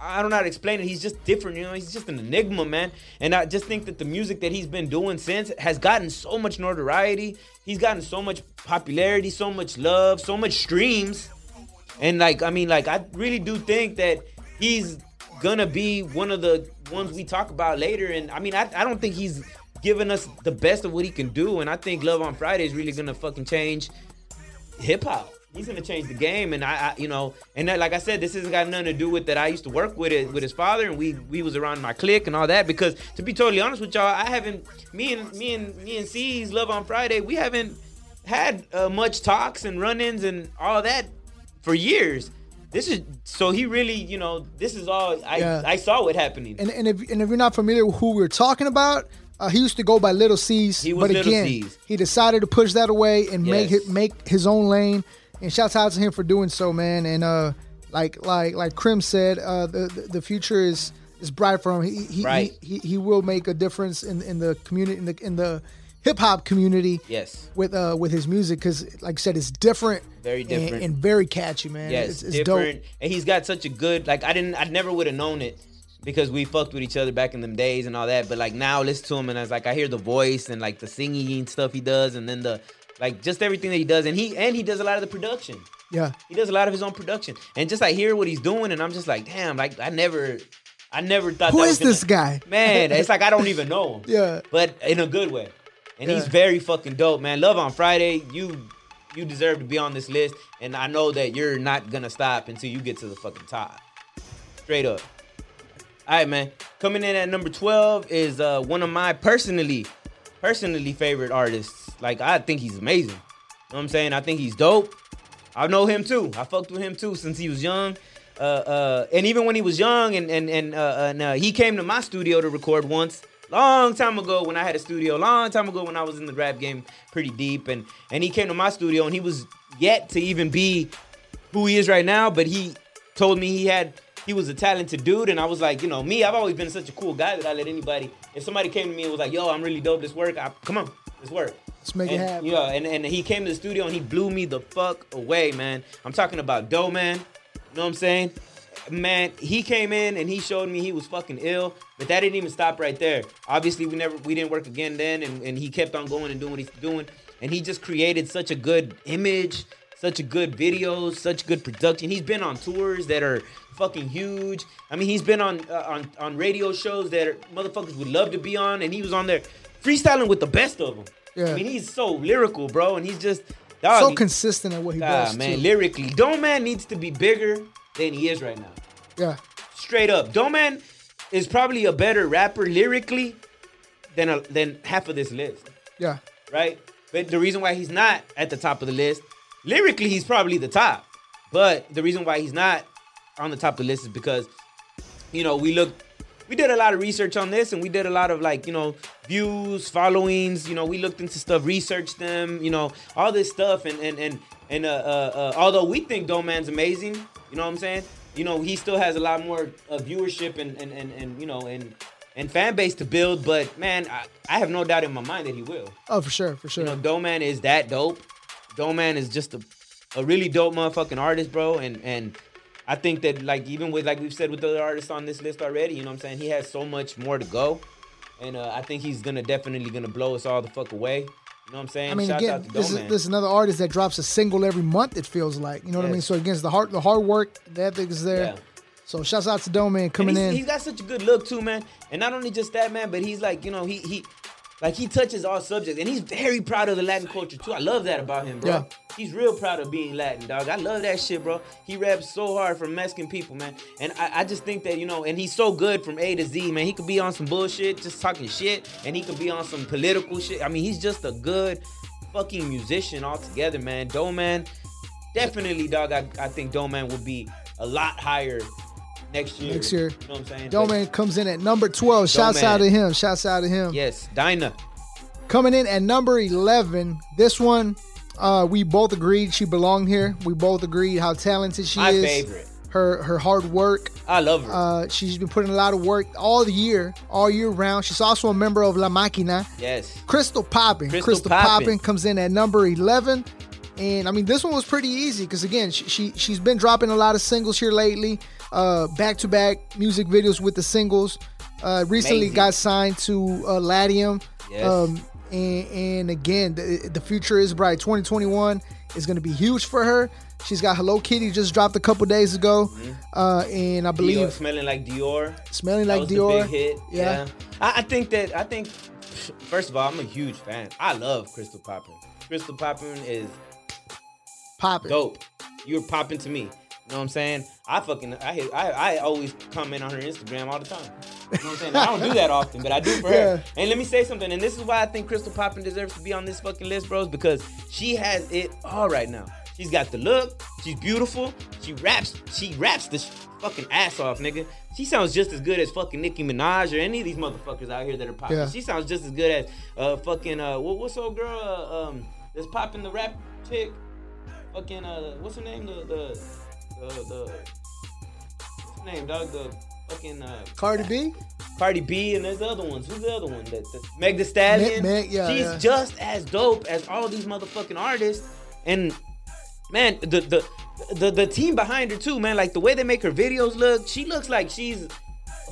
I don't know how to explain it. He's just different, you know. He's just an enigma, man. And I just think that the music that he's been doing since has gotten so much notoriety. He's gotten so much popularity, so much love, so much streams. And like, I mean, like, I really do think that he's gonna be one of the ones we talk about later. And I mean, I, I don't think he's giving us the best of what he can do. And I think Love on Friday is really gonna fucking change hip hop he's gonna change the game. And I, I you know, and that, like I said, this hasn't got nothing to do with that. I used to work with it with his father, and we we was around my clique and all that. Because to be totally honest with y'all, I haven't me and me and me and C's Love on Friday. We haven't had uh, much talks and run-ins and all that for years. This is so he really, you know, this is all I yeah. I saw what happening. And and if and if you're not familiar with who we're talking about, uh, he used to go by Little C's, but again, C's. he decided to push that away and yes. make it, make his own lane and shouts out to him for doing so, man. And uh, like like like Krim said, uh, the, the future is is bright for him. He he, right. he, he, he will make a difference in in the community in the in the hip hop community. Yes. With uh with his music because like I said, it's different. Very different and, and very catchy, man. Yes, it's, it's different. Dope. And he's got such a good like I didn't I never would have known it because we fucked with each other back in them days and all that. But like now, listen to him and I was like, I hear the voice and like the singing and stuff he does, and then the like just everything that he does, and he and he does a lot of the production. Yeah, he does a lot of his own production, and just I hear what he's doing, and I'm just like, damn, like I never, I never thought. Who that is gonna, this guy? [LAUGHS] Man, it's like I don't even know him. yeah, but in a good way, and yeah. he's very fucking dope, man. Love on Friday, you you deserve to be on this list, and I know that you're not gonna stop until you get to the fucking top. Straight up. All right, man. Coming in at number 12 is uh, one of my personally, personally favorite artists. Like I think he's amazing. You know what I'm saying? I think he's dope. I know him too. I fucked with him too since he was young. Uh, uh, and even when he was young, and and and, uh, and uh, he came to my studio to record once, long time ago when I had a studio, long time ago when I was in the rap game pretty deep, and and he came to my studio and he was yet to even be who he is right now, but he told me he had he was a talented dude, and I was like, you know, me, I've always been such a cool guy that I let anybody. If somebody came to me and was like, yo, I'm really dope, this work, I, come on, this work. Let's make and, it happen. Yeah, and, and he came to the studio and he blew me the fuck away, man. I'm talking about Doeman. You know what I'm saying? Man, he came in and he showed me he was fucking ill, but that didn't even stop right there. Obviously, we never we didn't work again then, and, and he kept on going and doing what he's doing. And he just created such a good image, such a good videos, such good production. He's been on tours that are fucking huge. I mean, he's been on uh, on on radio shows that are, motherfuckers would love to be on, and he was on there freestyling with the best of them. Yeah. I mean, he's so lyrical, bro, and he's just dog, so he, consistent at what he does. man, too. lyrically, Doeman needs to be bigger than he is right now. Yeah, straight up, Doeman is probably a better rapper lyrically than a, than half of this list. Yeah, right. But the reason why he's not at the top of the list, lyrically, he's probably the top. But the reason why he's not on the top of the list is because, you know, we look we did a lot of research on this and we did a lot of like you know views followings you know we looked into stuff researched them you know all this stuff. And and and and uh, uh, uh, although we think Doeman's amazing you know what i'm saying? You know he still has a lot more uh, viewership and, and and and you know and and fan base to build but man I, I have no doubt in my mind that he will. Oh for sure for sure. You know Doeman is that dope Doeman is just a, a really dope motherfucking artist bro and and I think that like even with like we've said with other artists on this list already, you know what I'm saying? He has so much more to go. And uh, I think he's gonna definitely gonna blow us all the fuck away. You know what I'm saying? I mean, again, this is, this is another artist that drops a single every month. It feels like, you know what. I mean. So against the hard, the hard work, the ethics is there. Yeah. So shouts out to Doeman coming he's, in. he's got such a good look too, man. And not only just that, man, but he's like, you know, he he like he touches all subjects, and he's very proud of the Latin culture too. I love that about him, bro. Yeah. He's real proud of being Latin, dog. I love that shit, bro. He raps so hard for Mexican people, man. And I, I just think that, you know, and he's so good from A to Z, man. He could be on some bullshit, just talking shit, and he could be on some political shit. I mean, he's just a good fucking musician altogether, man. Doeman, definitely, dog. I, I think Doeman will be a lot higher next year. Next year. You know what I'm saying? But- Man comes in at number 12. Shouts out to him. Shouts out to him. Yes, Dinah. Coming in at number 11. This one, uh, we both agreed she belonged here. We both agreed how talented she My is. favorite. Her her hard work. I love her. Uh, she's been putting a lot of work all the year, all year round. She's also a member of La Máquina. yes. Crystal Poppin. Crystal Crystal, Poppin. Poppin. comes in at number 11. And I mean, this one was pretty easy because again, she, she she's been dropping a lot of singles here lately, back to back music videos with the singles. Uh, recently Amazing. got signed to uh, Latium. Yes. Um, and, and again, the, the future is bright. 2021 is going to be huge for her. She's got Hello Kitty just dropped a couple days ago, uh, and I Dior, believe smelling like Dior. smelling like Dior. hit. Yeah. I, I think that I think first of all, I'm a huge fan. I love Crystal Poppin. Crystal Poppin is Poppin'. dope. You're popping to me. You know what I'm saying? I fucking I hit, I I always comment on her Instagram all the time. You know what I'm saying? I don't do that often, but I do for her. And let me say something, and this is why I think Crystal Poppin deserves to be on this fucking list, bros, because she has it all right now. She's got the look, she's beautiful, she raps, she raps the sh- fucking ass off, nigga. She sounds just as good as fucking Nicki Minaj or any of these motherfuckers out here that are popping. Yeah. She sounds just as good as uh fucking uh what, what's old girl uh, um that's popping the rap chick fucking uh what's her name the the the, the what's her name dog the fucking uh Cardi B. Cardi B and there's the other ones who's the other one that the, Meg the Stallion Meg- Meg, yeah, she's yeah. just as dope as all these motherfucking artists and man the the the the team behind her too man like the way they make her videos look she looks like she's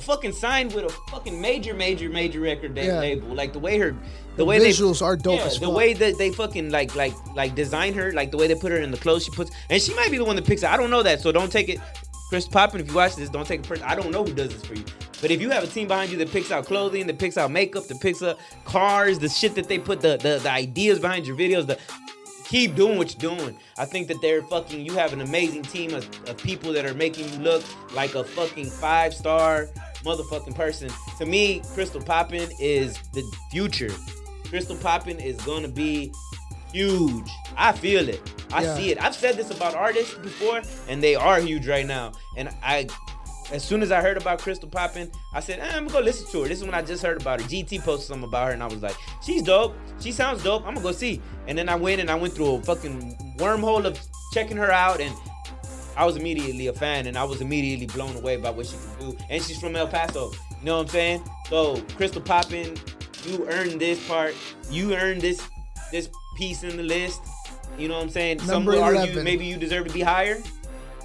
fucking signed with a fucking major major major record Yeah. label like the way her the, The way visuals they, are dope yeah, the way that they fucking like like like design her like the way they put her in the clothes she puts and she might be the one that picks it I don't know that so don't take it Chris Poppin if you watch this don't take it personal I don't know who does this for you but if you have a team behind you that picks out clothing that picks out makeup that picks up cars the shit that they put the the, the ideas behind your videos the keep doing what you're doing. I think that they're fucking. You have an amazing team of, of people that are making you look like a fucking five star motherfucking person. To me, Crystal Poppin is the future. Crystal Poppin is gonna be huge. I feel it. I Yeah. see it. I've said this about artists before, and they are huge right now. And I as soon as I heard about Crystal Poppin, I said, eh, I'm gonna go listen to her. This is when I just heard about her. GT posted something about her, and I was like, she's dope. She sounds dope. I'm gonna go see. And then I went and I went through a fucking wormhole of checking her out, and I was immediately a fan, and I was immediately blown away by what she can do. And she's from El Paso. You know what I'm saying? So Crystal Poppin, you earned this part. You earned this this piece in the list. You know what I'm saying? Some Number would argue maybe you deserve to be higher.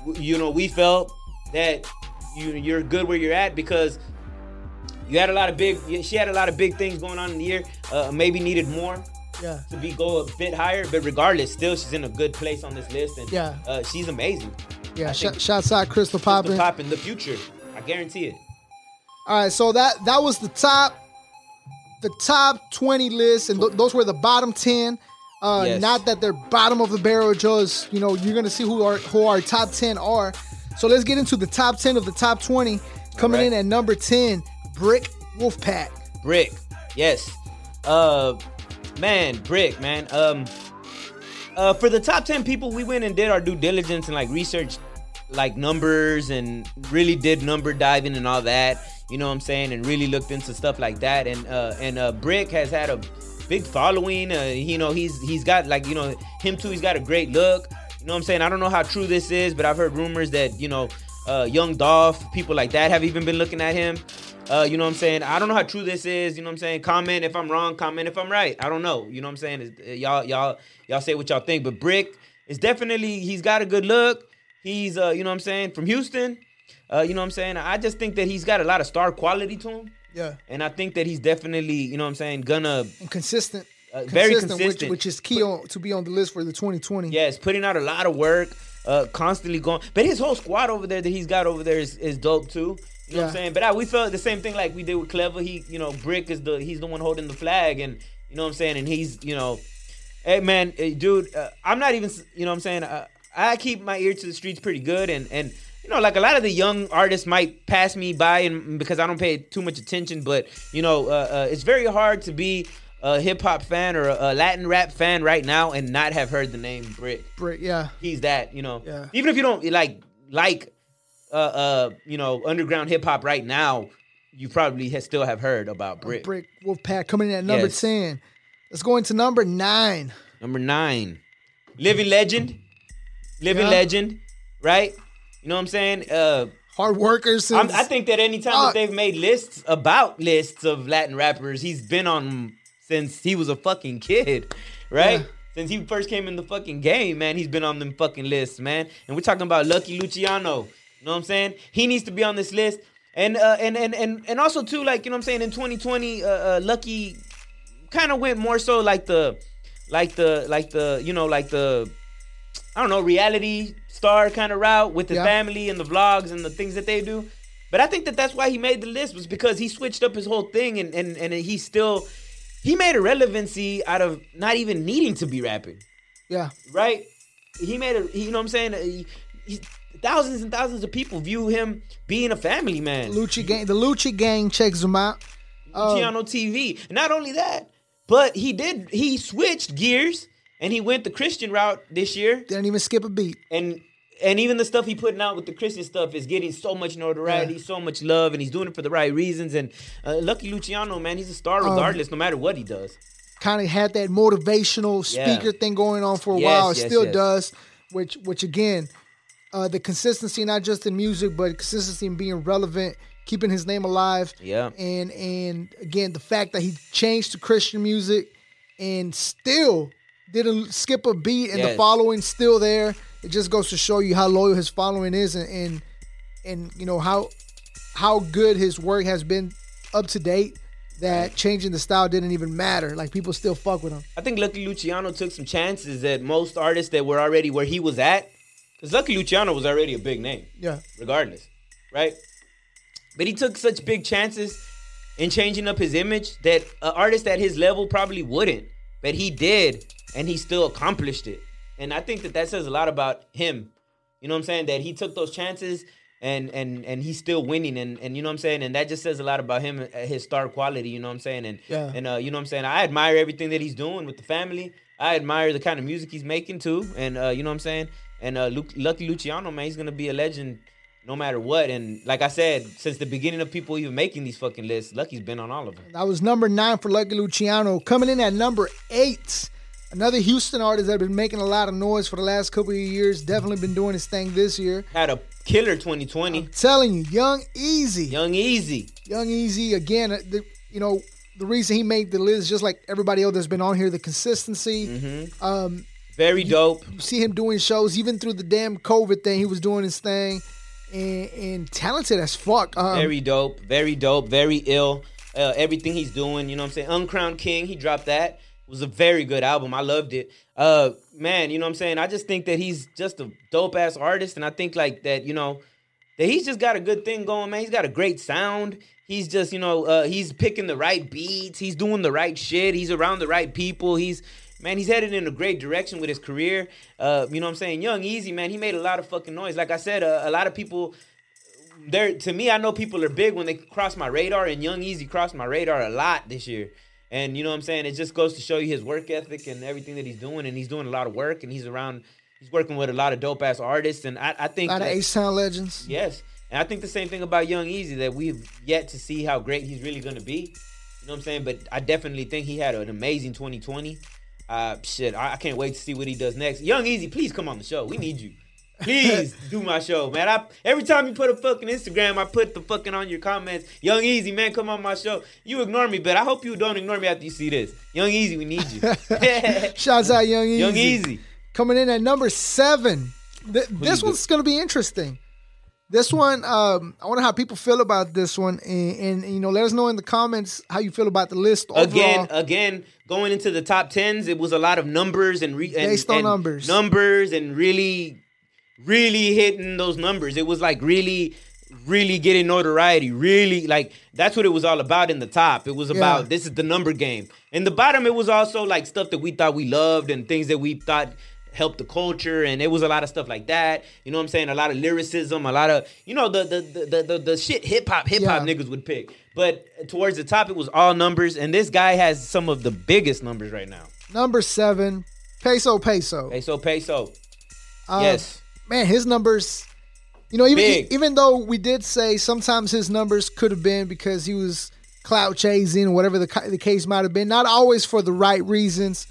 You know, we felt that you you're good where you're at because you had a lot of big. She had a lot of big things going on in the year. Uh, maybe needed more Yeah. to be go a bit higher, but regardless, still she's in a good place on this list, and Yeah. uh, she's amazing. Yeah. Sh- shouts out Crystal Crystal Poppin. Pop in the future, I guarantee it. All right, so that that was the top, the top twenty list, and th- those were the bottom ten. Uh, Yes. Not that they're bottom of the barrel, just you know you're gonna see who our who our top ten are. So let's get into the top ten of the top twenty. Coming right. in at number ten, Brick Wolfpack. Brick, yes. Uh, man, Brick, man. Um, uh, for the top ten people, we went and did our due diligence and like researched like numbers and really did number diving and all that. You know what I'm saying? And really looked into stuff like that. And uh, and uh, Brick has had a big following. Uh, you know, he's he's got like you know him too. He's got a great look. You know what I'm saying? I don't know how true this is, but I've heard rumors that you know, uh, Young Dolph, people like that have even been looking at him. Uh, you know what I'm saying? I don't know how true this is. You know what I'm saying? Comment if I'm wrong. Comment if I'm right. I don't know. You know what I'm saying? It's- uh, y'all, y'all, y'all say what y'all think. But Brick is definitely he's got a good look. He's uh, you know what I'm saying, from Houston. Uh, you know what I'm saying? I just think that he's got a lot of star quality to him. Yeah, And I think that he's definitely, you know what I'm saying, gonna and consistent. Uh, very which, consistent. which is key on to be on the list for the 2020. Yes, putting out a lot of work. uh, constantly going. But his whole squad over there that he's got over there is, is dope too. You know what I'm saying? But I, we felt the same thing like we did with Kleva. He, you know, Brick is the he's the one holding the flag, and you know what I'm saying. And he's, you know, hey man, hey, dude, uh, I'm not even, you know what I'm saying. Uh, I keep my ear to the streets pretty good, and and you know, like a lot of the young artists might pass me by, and because I don't pay too much attention, but you know, uh, uh, it's very hard to be a hip hop fan or a, a Latin rap fan right now and not have heard the name Brick Brick, yeah. he's that, you know. Yeah. Even if you don't like like uh uh you know underground hip hop right now, you probably ha- still have heard about Brick. Brick Wolfpack coming in at number Yes. 10. Let's go into number nine. Number nine, Living Legend, Living Yeah. Legend, right? You know what I'm saying? Uh, Hard workers. I'm, Since, I think that anytime that they've made lists about lists of Latin rappers, he's been on 'em since he was a fucking kid, [LAUGHS] right? Yeah. Since he first came in the fucking game, man, he's been on them fucking lists, man. And we're talking about Lucky Luciano. You know what I'm saying? He needs to be on this list. And uh, and and and and also too, like you know what I'm saying, in 2020, uh, uh, Lucky kind of went more so like the, like the like the you know like the I don't know, reality star kind of route with the Yeah. family and the vlogs and the things that they do. But I think that that's why he made the list was because he switched up his whole thing and and and he still he made a relevancy out of not even needing to be rapping, yeah. right? He made a you know what I'm saying. He, he, thousands and thousands of people view him being a family man. Lucci gang. The Lucci gang checks him out. Um, Luciano TV. Not only that, but he did he switched gears and he went the Christian route this year. Didn't even skip a beat. and and even the stuff he putting out with the Christian stuff is getting so much notoriety, Yeah. so much love, and he's doing it for the right reasons. And uh, Lucky Luciano, man, he's a star Um, regardless, no matter what he does. Kind of had that motivational Yeah. speaker thing going on for a Yes, while. It yes, still yes. does. Which, which again, uh, the consistency not just in music, but consistency in being relevant, keeping his name alive. Yeah. And and again, the fact that he changed to Christian music and still didn't skip a beat, and the following still there. It just goes to show you how loyal his following is, and and, and you know how how good his work has been up to date. That changing the style didn't even matter. Like people still fuck with him. I think Lucky Luciano took some chances that most artists that were already where he was at, because Lucky Luciano was already a big name. Yeah. regardless, right? But he took such big chances in changing up his image that an artist at his level probably wouldn't. But he did, and he still accomplished it. And I think that that says a lot about him. You know what I'm saying? That he took those chances and and and he's still winning and and you know what I'm saying? And that just says a lot about him uh, his star quality, you know what I'm saying? And Yeah. and uh, you know what I'm saying? I admire everything that he's doing with the family. I admire the kind of music he's making too. And uh, you know what I'm saying? And uh, Lu- Lucky Luciano, man, he's gonna be a legend no matter what. And like I said, since the beginning of people even making these fucking lists, Lucky's been on all of them. That was number nine for Lucky Luciano. Coming in at number eight, another Houston artist that has been making a lot of noise for the last couple of years. Definitely been doing his thing this year. Had a killer 2020. Telling you, Young Easy. Young Easy. Young Easy again. uh, The, you know the reason he made the list, just like everybody else that's been on here, the consistency. Mm-hmm. Um, Very dope. you see him doing shows even through the damn COVID thing. He was doing his thing, and, and talented as fuck. Um, Very dope. Very dope. Very ill. Uh, everything he's doing, you know what I'm saying? Uncrowned King, he dropped that. It was a very good album. I loved it. Uh man, you know what I'm saying? I just think that he's just a dope ass artist and I think like that, you know, that he's just got a good thing going, man. He's got a great sound. He's just, you know, uh, he's picking the right beats. He's doing the right shit. He's around the right people. He's, man, he's headed in a great direction with his career. Uh, you know what I'm saying? Young Easy, man, he made a lot of fucking noise. Like I said, uh, a lot of people, there to me, I know people are big when they cross my radar, and Young Easy crossed my radar a lot this year. And you know what I'm saying? It just goes to show you his work ethic and everything that he's doing, and he's doing a lot of work, and he's around, he's working with a lot of dope ass artists, and I, I think a lot of that- H Town legends. Yes. And I think the same thing about Young Easy that we've yet to see how great he's really going to be. You know what I'm saying? But I definitely think he had an amazing 2020. Uh, shit, I, I can't wait to see what he does next. Young Easy, please come on the show. We need you. Please [LAUGHS] do my show, man. I, every time you put a fucking Instagram, I put the fucking on your comments. Young Easy, man, come on my show. You ignore me, but I hope you don't ignore me after you see this. Young Easy, we need you. [LAUGHS] Shouts out Young Easy. Young Easy. Coming in at number seven. Th- this one's going to be interesting. This one, um, I wonder how people feel about this one, and, and, you know, let us know in the comments how you feel about the list overall. again, again, going into the top tens, it was a lot of numbers and, re- and Based on and numbers. numbers and really, really hitting those numbers. It was like really, really getting notoriety. Really, like that's what it was all about in the top. It was about Yeah. this is the number game. In the bottom, it was also like stuff that we thought we loved and things that we thought helped the culture and it was a lot of stuff like that you know what i'm saying a lot of lyricism a lot of you know the the the the, the, shit hip hop hip hop Yeah. niggas would pick but towards the top it was all numbers and this guy has some of the biggest numbers right now Number seven, Peso Peso. peso peso Uh, yes man, his numbers. You know, even Big. even though we did say sometimes his numbers could have been because he was clout chasing or whatever the the case might have been, not always for the right reasons.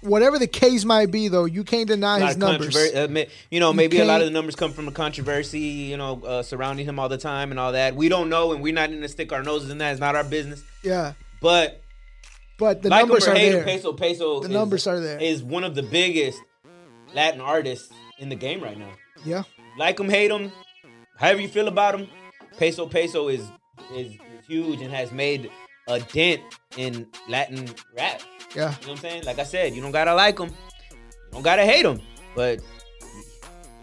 Whatever the case might be, though, you can't deny his numbers. uh, you know, maybe a lot of the numbers come from the controversy, you know, uh, surrounding him all the time and all that. We don't know, and we're not going to stick our noses in that. It's not our business. Yeah, But but the like numbers are there. Peso Peso The is, numbers are there. is one of the biggest Latin artists in the game right now. Yeah, Like him, hate him, however you feel about him, Peso Peso is is, is huge and has made a dent in Latin rap. Yeah, You know what I'm saying? Like I said, you don't gotta like him, you don't gotta hate him, but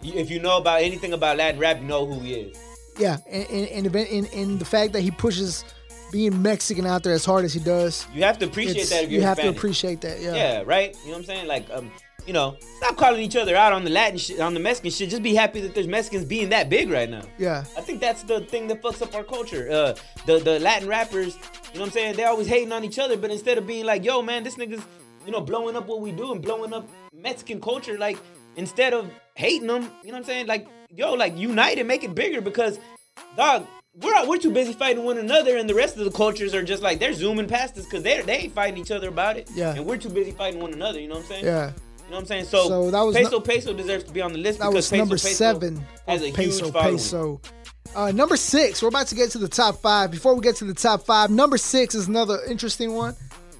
if you know about anything about Latin rap, you know who he is. yeah. And and, and, and and the fact that he pushes being Mexican out there as hard as he does, You have to appreciate that if you're you have to appreciate that. Yeah, Yeah, right. You know what I'm saying? Like, um, you know, stop calling each other out on the Latin shit, on the Mexican shit. Just be happy that there's Mexicans being that big right now. yeah. I think that's the thing that fucks up our culture. Uh, the the Latin rappers, you know what I'm saying? They're always hating on each other, but instead of being like, "Yo, man, this nigga's," you know, blowing up what we do and blowing up Mexican culture, like instead of hating them, you know what I'm saying? Like, yo, like unite and make it bigger because, dog. We're, we're too busy fighting one another, and the rest of the cultures are just like they're zooming past us because they they ain't fighting each other about it. Yeah. and we're too busy fighting one another. You know what I'm saying? Yeah. You know what I'm saying? So, So that was Peso nu- Peso deserves to be on the list That because was Peso number Peso seven. has a peso, huge following. peso. Uh, number six. We're about to get to the top five. Before we get to the top five, number six is another interesting one.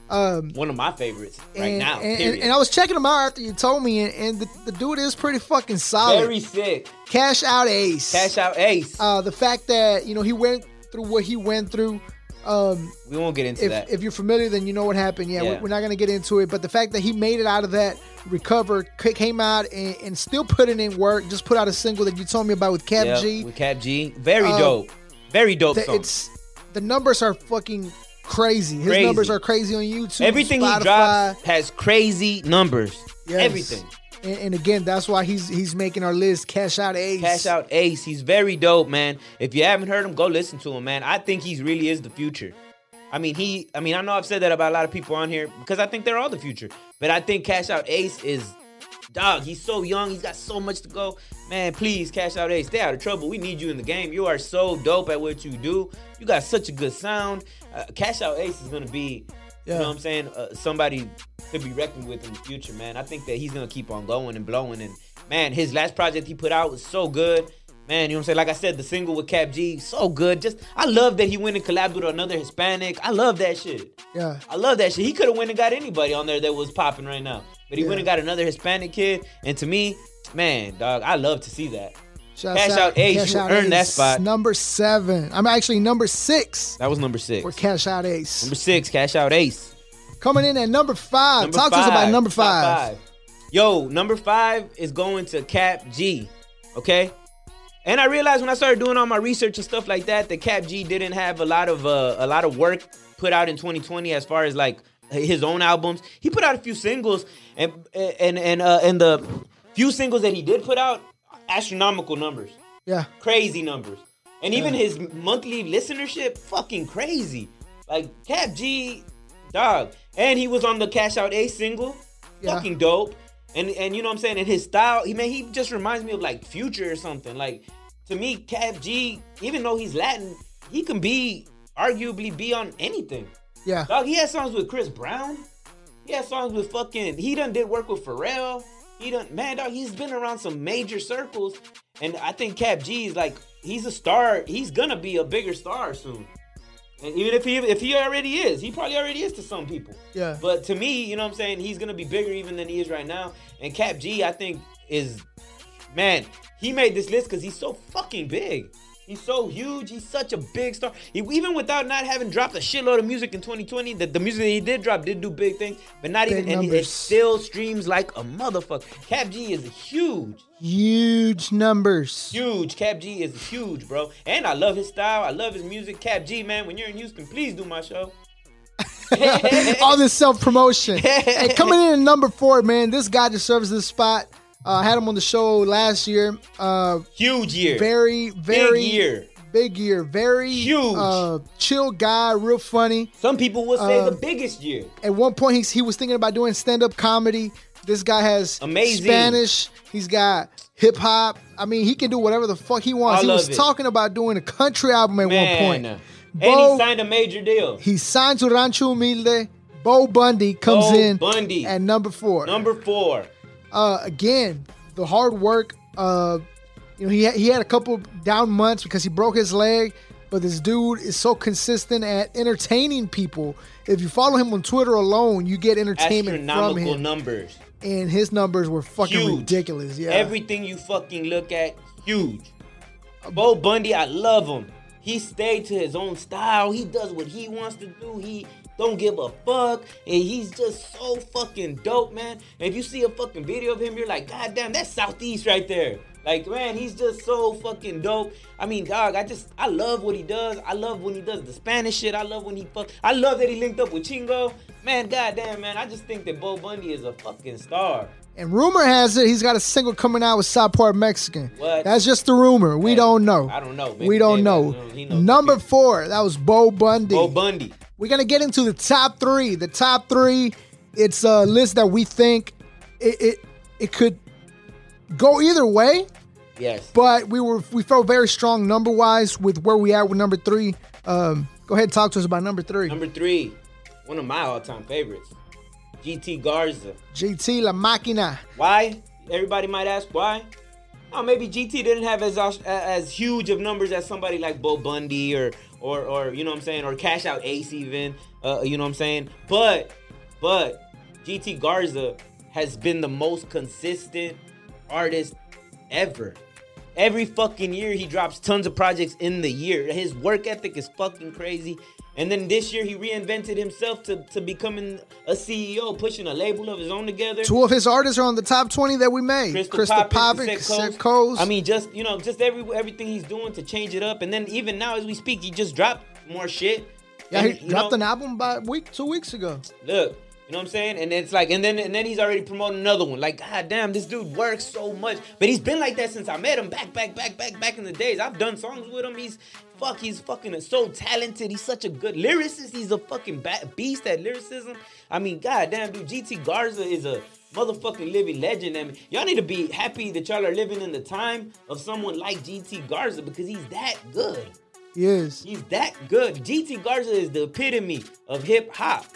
One of my favorites right and, now. and, and- and I was checking him out after you told me, and, and the, the dude is pretty fucking solid. Very sick. Cash out ace. Cash out ace. Uh, the fact that you know he went through what he went through. Um, we won't get into if that. if you're familiar, then you know what happened. Yeah, Yeah. We're, we're not gonna get into it, but the fact that he made it out of that, recovered, came out, and, and still putting in work. Just put out a single that you told me about with Cap Yeah, G. with Kap G. Very Um, dope. Very dope song. it's the numbers are fucking crazy. His Crazy. numbers are crazy on YouTube. Everything Spotify. he drops has crazy numbers. Yes. Everything. And, and again, that's why he's he's making our list. Cash out ace. Cash out Ace. He's very dope, man. If you haven't heard him, go listen to him, man. I think he really is the future. I mean, he. I mean, I know I've said that about a lot of people on here because I think they're all the future. But I think Cash Out Ace is, dog. He's so young. He's got so much to go. Man, please, Cash Out Ace, stay out of trouble. We need you in the game. You are so dope at what you do. You got such a good sound. Uh, Cash Out Ace is gonna be, Yeah. you know what I'm saying? Uh, somebody to be reckoned with in the future, man. I think that he's gonna keep on going and blowing. And man, his last project he put out was so good. Man, you know what I'm saying? Like I said, the single with Kap G, so good. Just I love that he went and collabed with another Hispanic. I love that shit. Yeah. I love that shit. He could have went and got anybody on there that was popping right now. But he Yeah. went and got another Hispanic kid. And to me, man, dog, I love to see that. Shouts Cash Out Ace, you earned that Ace. spot. Number seven. I'm actually number six That was number six. for Cash Out Ace. Number six, Cash Out Ace. Coming in at number five. Number Talk to us about number top five. Yo, number five is going to Kap G. Okay? And I realized when I started doing all my research and stuff like that, that Kap G didn't have a lot of uh, a lot of work put out in 2020 as far as like his own albums. He put out a few singles, and and and uh, and the few singles that he did put out, astronomical numbers, Yeah. crazy numbers, and even his monthly listenership, fucking crazy. Like Kap G, dog, and he was on the Cash Out Ace single, Yeah. fucking dope. And and you know what I'm saying? And his style, he man, he just reminds me of like Future or something. Like to me, Kap G, even though he's Latin, he can be arguably be on anything. Yeah. Dog, he has songs with Chris Brown. He has songs with fucking. He done did work with Pharrell. He done man, dog. He's been around some major circles, and I think Kap G is like he's a star. He's gonna be a bigger star soon. And even if he if he already is, he probably already is to some people. Yeah. But to me, you know what I'm saying, he's gonna be bigger even than he is right now. And Kap G, I think, is man, he made this list because he's so fucking big. He's so huge. He's such a big star. He, even without not having dropped a shitload of music in 2020, the, the music that he did drop did do big things, but not Big even, and it numbers. still streams like a motherfucker. Kap G is huge. Huge numbers. Huge. Kap G is huge, bro. And I love his style. I love his music. Kap G, man, when you're in Houston, please do my show. [LAUGHS] All this self promotion. and [LAUGHS] coming in at number four, man, this guy deserves this spot. Uh, I had him on the show last year. Uh, Huge year. very, very Big year. Big year. Very Huge. Uh, chill guy, real funny. Some people would say Uh, the biggest year. At one point, he's, he was thinking about doing stand up comedy. This guy has Amazing. Spanish. He's got hip hop. I mean, he can do whatever the fuck he wants. I he was it. talking about doing a country album at Man. one point. And Bo- he signed a major deal. He signed to Rancho Humilde. Bo Bundy comes Bo in Bundy. at number four. Number four. Uh, again, the hard work. Uh, you know, he had, he had a couple down months because he broke his leg, but this dude is so consistent at entertaining people. If you follow him on Twitter alone, you get entertainment from Astronomical him, numbers. and his numbers were fucking Huge. ridiculous. Yeah, Everything you fucking look at, huge. Bo Bundy, I love him. He stayed to his own style. He does what he wants to do. He don't give a fuck. And he's just so fucking dope, man. And if you see a fucking video of him, you're like, God damn, that's Southeast right there. Like, man, he's just so fucking dope. I mean, dog, I just, I love what he does. I love when he does the Spanish shit. I love when he fuck. I love that he linked up with Chingo. Man, goddamn, man, I just think that Bo Bundy is a fucking star. and rumor has it he's got a single coming out with South Park Mexican. What? That's just the rumor. We Hey, don't know. I don't know. Maybe we don't know. Know. Number four, that was Bo Bundy. Bo Bundy. We're gonna get into the top three. The top three, it's a list that we think it it, it could go either way, Yes. but we were we felt very strong number wise with where we at with number three. Um, go ahead and talk to us about number three. Number three, one of my all-time favorites, GT Garza. GT La Máquina. Why? Everybody might ask why. Oh, maybe GT didn't have as as huge of numbers as somebody like Bo Bundy or or or you know what I'm saying or Cash Out Ace even. Uh, you know what I'm saying? But but GT Garza has been the most consistent artist ever. Every fucking year he drops tons of projects in the year. His work ethic is fucking crazy. And then this year he reinvented himself to, to becoming a CEO, pushing a label of his own together. Two of his artists are on the top twenty that we made. Crystal, Crystal Poppin, Cassette Cassette Coast. Coast. I mean, just you know, just every everything he's doing to change it up, and then even now as we speak, he just dropped more shit. yeah, And, he dropped know, an album about a week, two weeks ago. Look, you know what I'm saying? And it's like, and then and then he's already promoting another one. Like, god damn, this dude works so much. But he's been like that since I met him back, back, back, back, back in the days. I've done songs with him. He's fuck, he's fucking so talented. He's such a good lyricist. He's a fucking beast at lyricism. I mean, god damn, dude, GT Garza is a motherfucking living legend. I mean, y'all need to be happy that y'all are living in the time of someone like GT Garza because he's that good. He is. He's that good. GT Garza is the epitome of hip hop.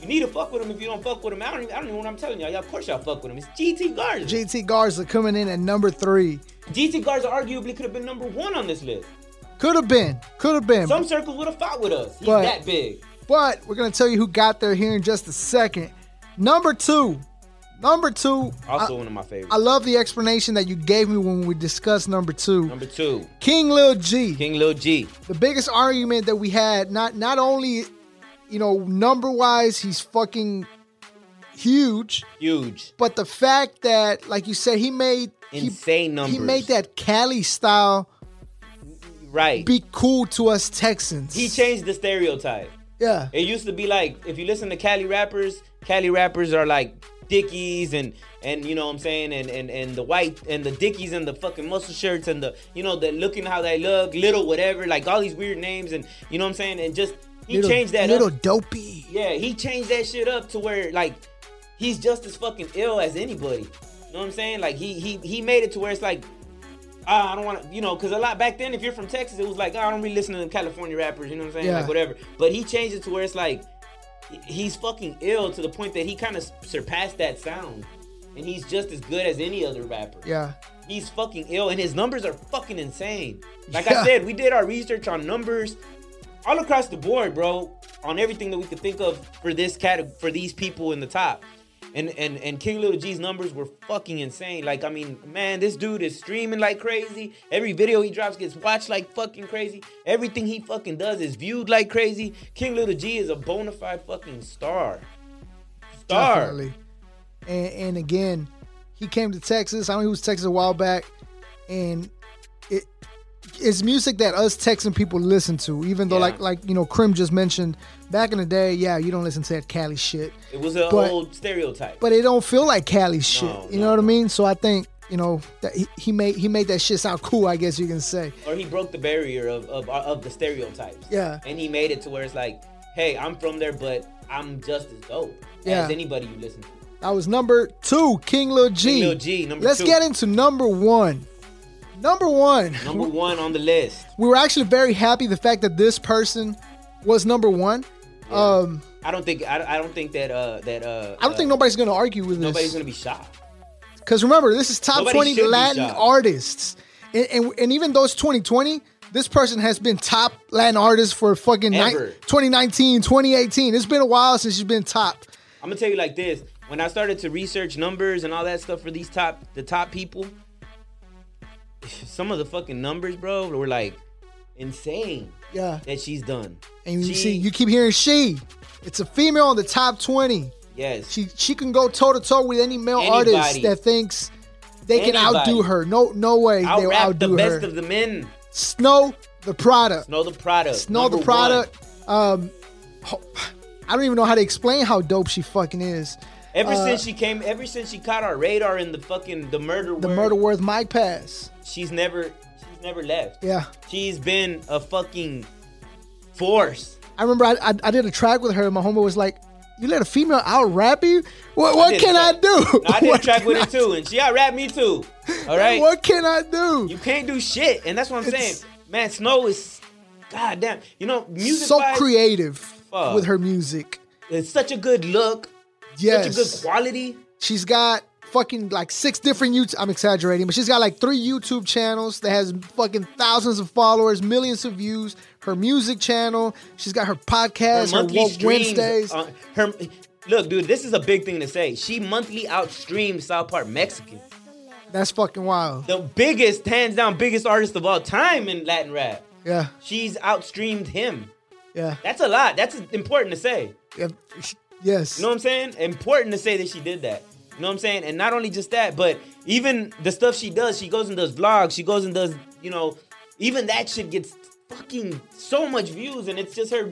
You need to fuck with him if you don't fuck with him. I don't even, I don't even know what I'm telling y'all. Y'all, of course y'all fuck with him. It's GT Garza. GT Garza coming in at number three. GT Garza arguably could have been number one on this list. Could have been. Could have been. Some circles would have fought with us. He's But- that big. But we're gonna tell you who got there here in just a second. Number two. Number two. Also I, one of my favorites. I love the explanation that you gave me when we discussed number two. number two, King Lil G. King Lil G. The biggest argument that we had, not not only, you know, number wise, he's fucking huge, Huge. but the fact that, like you said, he made he, Insane numbers. he made that Cali style Right. be cool to us Texans. he changed the stereotype. Yeah. It used to be like if you listen to Cali rappers, Cali rappers are like Dickies and and you know what I'm saying and and and the white and the Dickies and the fucking muscle shirts and the you know the looking how they look, little whatever, like all these weird names and you know what I'm saying and just he little, changed that up. little up. dopey. Yeah, he changed that shit up to where like he's just as fucking ill as anybody. You know what I'm saying? Like he he he made it to where it's like ah, I don't want to, you know, because a lot back then, if you're from Texas, it was like, oh, I don't really listen to California rappers, you know what I'm saying? Yeah. Like, whatever. But he changed it to where it's like, he's fucking ill to the point that he kind of surpassed that sound. And he's just as good as any other rapper. Yeah. He's fucking ill, and his numbers are fucking insane. Like Yeah. I said, we did our research on numbers all across the board, bro, on everything that we could think of for this cat for these people in the top. And and and King Little G's numbers were fucking insane. Like I mean, man, this dude is streaming like crazy. Every video he drops gets watched like fucking crazy. Everything he fucking does is viewed like crazy. King Little G is a bona fide fucking star. Star. Definitely. And, and again, he came to Texas. I know he was Texas a while back, and it it's music that us Texan people listen to. Even though, Yeah. like like you know, Krim just mentioned back in the day, yeah, you don't listen to that Cali shit, It was an But- old stereotype. but it don't feel like Cali shit. No, you no, know what I mean? So I think you know that he, he made he made that shit sound cool. I guess you can say. or he broke the barrier of, of of the stereotypes. Yeah. And he made it to where it's like, hey, I'm from there, but I'm just as dope Yeah. as anybody you listen to. That was number two, King Lil G. King Lil G, number Let's two. get into number one. Number one. Number one on the list. we were actually very happy the fact that this person was number one. Um, I don't think I, I don't think that uh that uh I don't think nobody's gonna argue with nobody's this. Nobody's gonna be shocked. Because remember, this is top Nobody 20 Latin artists, and, and and even though it's 2020, this person has been top Latin artist for fucking ni- 2019, 2018. It's been a while since she's been top. I'm gonna tell you like this. When I started to research numbers and all that stuff for these top the top people, some of the fucking numbers, bro, were like insane Yeah, that she's done. and you She- see, you keep hearing she. It's a female on the top 20. yes, She she can go toe to toe with any male Anybody. artist that thinks they can outdo her. No no way I'll they'll rap the outdo best her. of the men. Snow the product. Snow the product. Know the product. one. Um, I don't even know how to explain how dope she fucking is. Ever Uh, since she came, ever since she caught our radar in the fucking the murder, The word, murder worth Mike Pass. She's never, she's never left. Yeah. She's been a fucking force. I remember I, I, I did a track with her and my homie was like, you let a female out rap you? What, what did can I do? I did a track with I it too, and she out rap me too. [LAUGHS] All right, What can I do? you can't do shit, and that's what I'm It's- saying. Man, Snow is, goddamn, you know, music so wise, creative Fuck. with her music. It's such a good look, Yes. such a good quality. She's got fucking like six different YouTube. I'm exaggerating, but she's got like three YouTube channels that has fucking thousands of followers, millions of views. Her music channel. She's got her Her podcast, her, Woke streams. Wednesdays. uh, her, look, dude, this is a big thing to say. She monthly outstreamed South Park Mexican. That's fucking wild. the biggest, hands down, biggest artist of all time in Latin rap. Yeah, She's outstreamed him. yeah, That's a lot. That's important to say. yeah. Yes. You know what I'm saying? Important to say that she did that. You know what I'm saying? And not only just that, but even the stuff she does, she goes and does vlogs, she goes and does, you know, even that shit gets fucking so much views and it's just her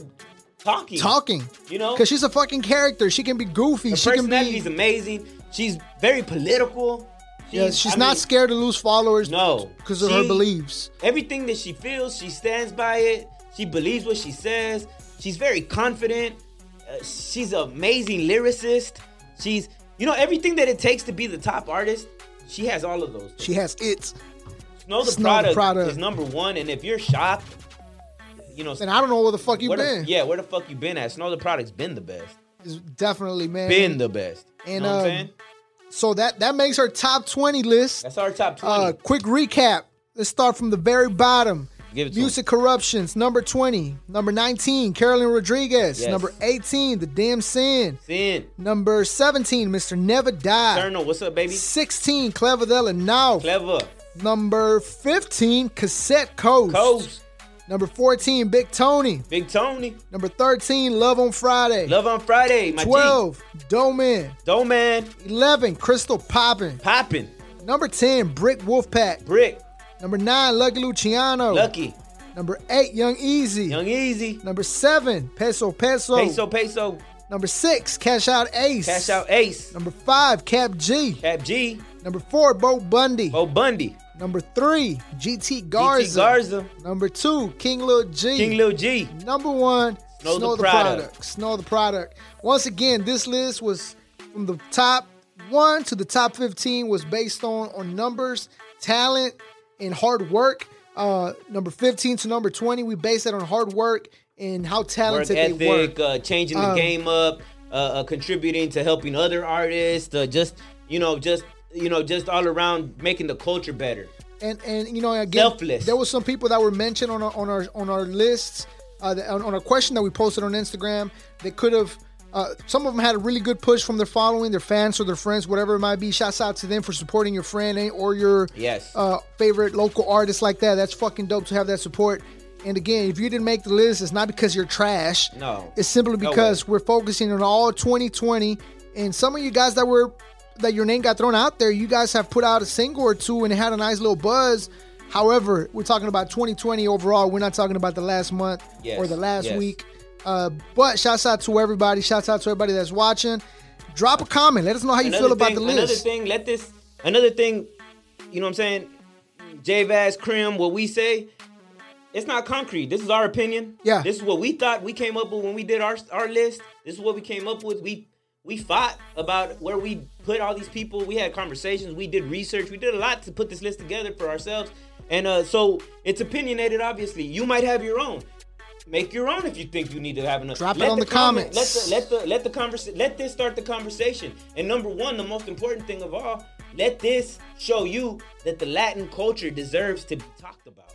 talking. Talking. You know? Because she's a fucking character. She can be goofy. Her she can be. amazing. She's very political. Yeah, she's I not mean, scared to lose followers. No. Because of her beliefs. Everything that she feels, she stands by it. She believes what she says. She's very confident. Uh, she's an amazing lyricist. She's, you know, everything that it takes to be the top artist. She has all of those. Things. She has it. Snow the, Snow the product, Product. is number one, and if you're shocked, you know, And I don't know where the fuck you where the- been. yeah, where the fuck you been at? Snow the product's been the best. It's definitely, man. Been the best. And, you know what I'm um. So that that makes her top 20 list. That's our top twenty. Uh, quick recap. Let's start from the very bottom. Give it Music Corruptions, number 20. Number 19, Carolyn Rodriguez. Yes. Number 18, The Damn Sin. Sin. Number 17, Mr. Neva Die. Eternal, what's up, baby? 16, Kleva de la Nawf. Kleva. Number 15, Cassette Coast. Coast. Number 14, Big Tony. Big Tony. Number 13, Love on Friday. Love on Friday. My 12, Doeman. G. Doeman. 11, Crystal Poppin'. Poppin'. Number 10, Brick Wolfpack. Brick. Number 9, Lucky Luciano. Lucky. Number 8, Young Easy. Young Easy. Number 7, Peso Peso. Peso Peso. Number 6, Cash Out Ace. Cash out Ace. Number 5, Kap G. Kap G. Number 4, Bo Bundy. Bo Bundy. Number 3, GT Garza. GT Garza. Number 2, King Lil G. King Lil G. Number one, Snow Snow, the the, Product. product. Snow the product. Once again, this list was from the top one to the top 15 was based on on numbers, talent, and hard work. Uh, number 15 to number 20, we base it on hard work and how Work talented they ethic. were. Uh, changing the Um, game up. Uh, uh, contributing to helping other artists. Uh, just you know, just you know, just all around making the culture better. And and you know again, Selfless. there was some people that were mentioned on our on our on our lists uh, on, on a question that we posted on Instagram that could have Uh, some of them had a really good push from their following, their fans or their friends, whatever it might be. Shouts out to them for supporting your friend eh, or your Yes. uh, favorite local artist like that. That's fucking dope to have that support. And again, if you didn't make the list, it's not because you're trash. No. It's simply because way. we're focusing on all 2020. And some of you guys that were that your name got thrown out there, you guys have put out a single or two and it had a nice little buzz. However, we're talking about 2020 overall. We're not talking about the last month Yes, or the last yes. week. Uh, but shouts out to everybody. Shouts out to everybody that's watching. Drop a comment. Let us know how you feel about thing, the Another list. thing, let this another thing, you know what I'm saying? J Vaz, Krim, what we say, it's not concrete. This is our opinion. Yeah. This is what we thought we came up with when we did our our list. This is what we came up with. We we fought about where we put all these people. We had conversations. We did research. We did a lot to put this list together for ourselves. And uh, so it's opinionated. Obviously, you might have your own. Make your own if you think you need to have enough. Drop it on the comment- comments. Let the let the let the conversa- let this start the conversation. And number one, the most important thing of all, let this show you that the Latin culture deserves to be talked about.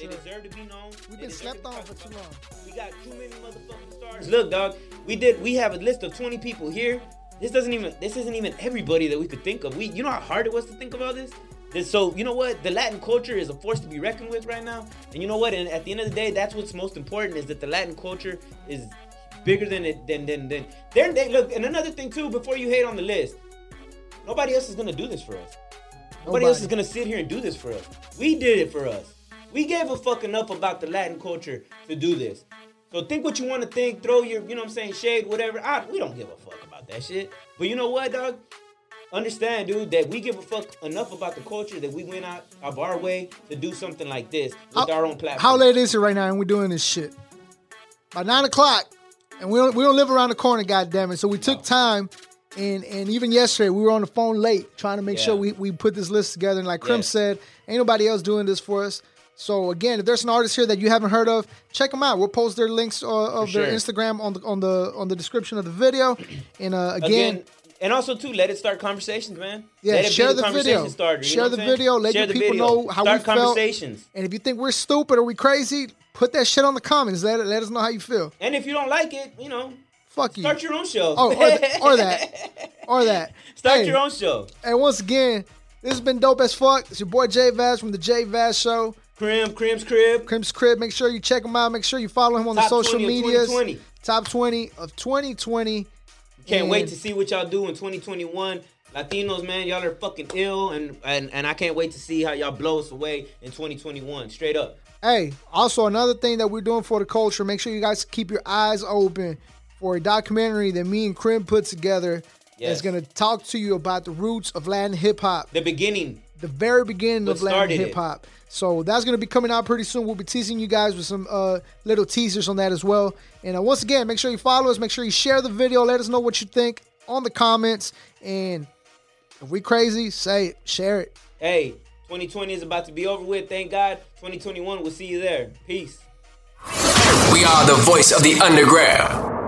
They deserve to be known. We've been slept on for too long. We got too many motherfucking stars. Look, dog, we did. We have a list of 20 people here. This doesn't even. This isn't even everybody that we could think of. We, you know how hard it was to think of all this. So you know what? The Latin culture is a force to be reckoned with right now. And you know what? And at the end of the day, that's what's most important is that the Latin culture is bigger than it than than than. They're, they look. And another thing too, before you hate on the list, nobody else is gonna do this for us. Nobody else is gonna sit here and do this for us. We did it for us. We gave a fuck enough about the Latin culture to do this. So think what you want to think, throw your, you know what I'm saying, shade, whatever. I, we don't give a fuck about that shit. But you know what, dog? Understand, dude, that we give a fuck enough about the culture that we went out of our way to do something like this with How- our own platform. How late is it right now and we're doing this shit? By nine o'clock. And we don't we don't live around the corner, goddamn it. So we took time and and even yesterday we were on the phone late trying to make sure we, we put this list together. And like Krim said, ain't nobody else doing this for us. So again, if there's an artist here that you haven't heard of, check them out. We'll post their links uh, of their sure. Instagram on the on the on the description of the video. [CLEARS THROAT] And uh, again, Again, and also too, let it start conversations, man. Yeah, let it share the conversation video. Starter, Share the video. Let Share your the people video. know how start we felt. conversations. and if you think we're stupid or we crazy, put that shit on the comments. Let let us know how you feel. And if you don't like it, you know, Fuck you. start your own show. Oh, or, th- or that. [LAUGHS] Or that. Start Hey, your own show. And once again, this has been dope as fuck. It's your boy J Vaz from the J Vaz Show. Krim, Krim's Krib. Krim's Krib. Make sure you check him out. Make sure you follow him on the Top social 20 of medias. 2020. Top 20 of 2020. Can't And- wait to see what y'all do in 2021. Latinos, man, y'all are fucking ill, and, and and I can't wait to see how y'all blow us away in 2021. Straight up. Hey, also another thing that we're doing for the culture, make sure you guys keep your eyes open for a documentary that me and Krim put together Yes. that's to talk to you about the roots of Latin hip hop. The beginning. the very beginning What of Latin hip hop. So that's gonna be coming out pretty soon. We'll be teasing you guys with some uh, little teasers on that as well. And uh, once again, make sure you follow us. Make sure you share the video. Let us know what you think on the comments. And if we crazy, say it, share it. Hey, 2020 is about to be over with. Thank God. 2021, we'll see you there. Peace. We are the voice of the underground.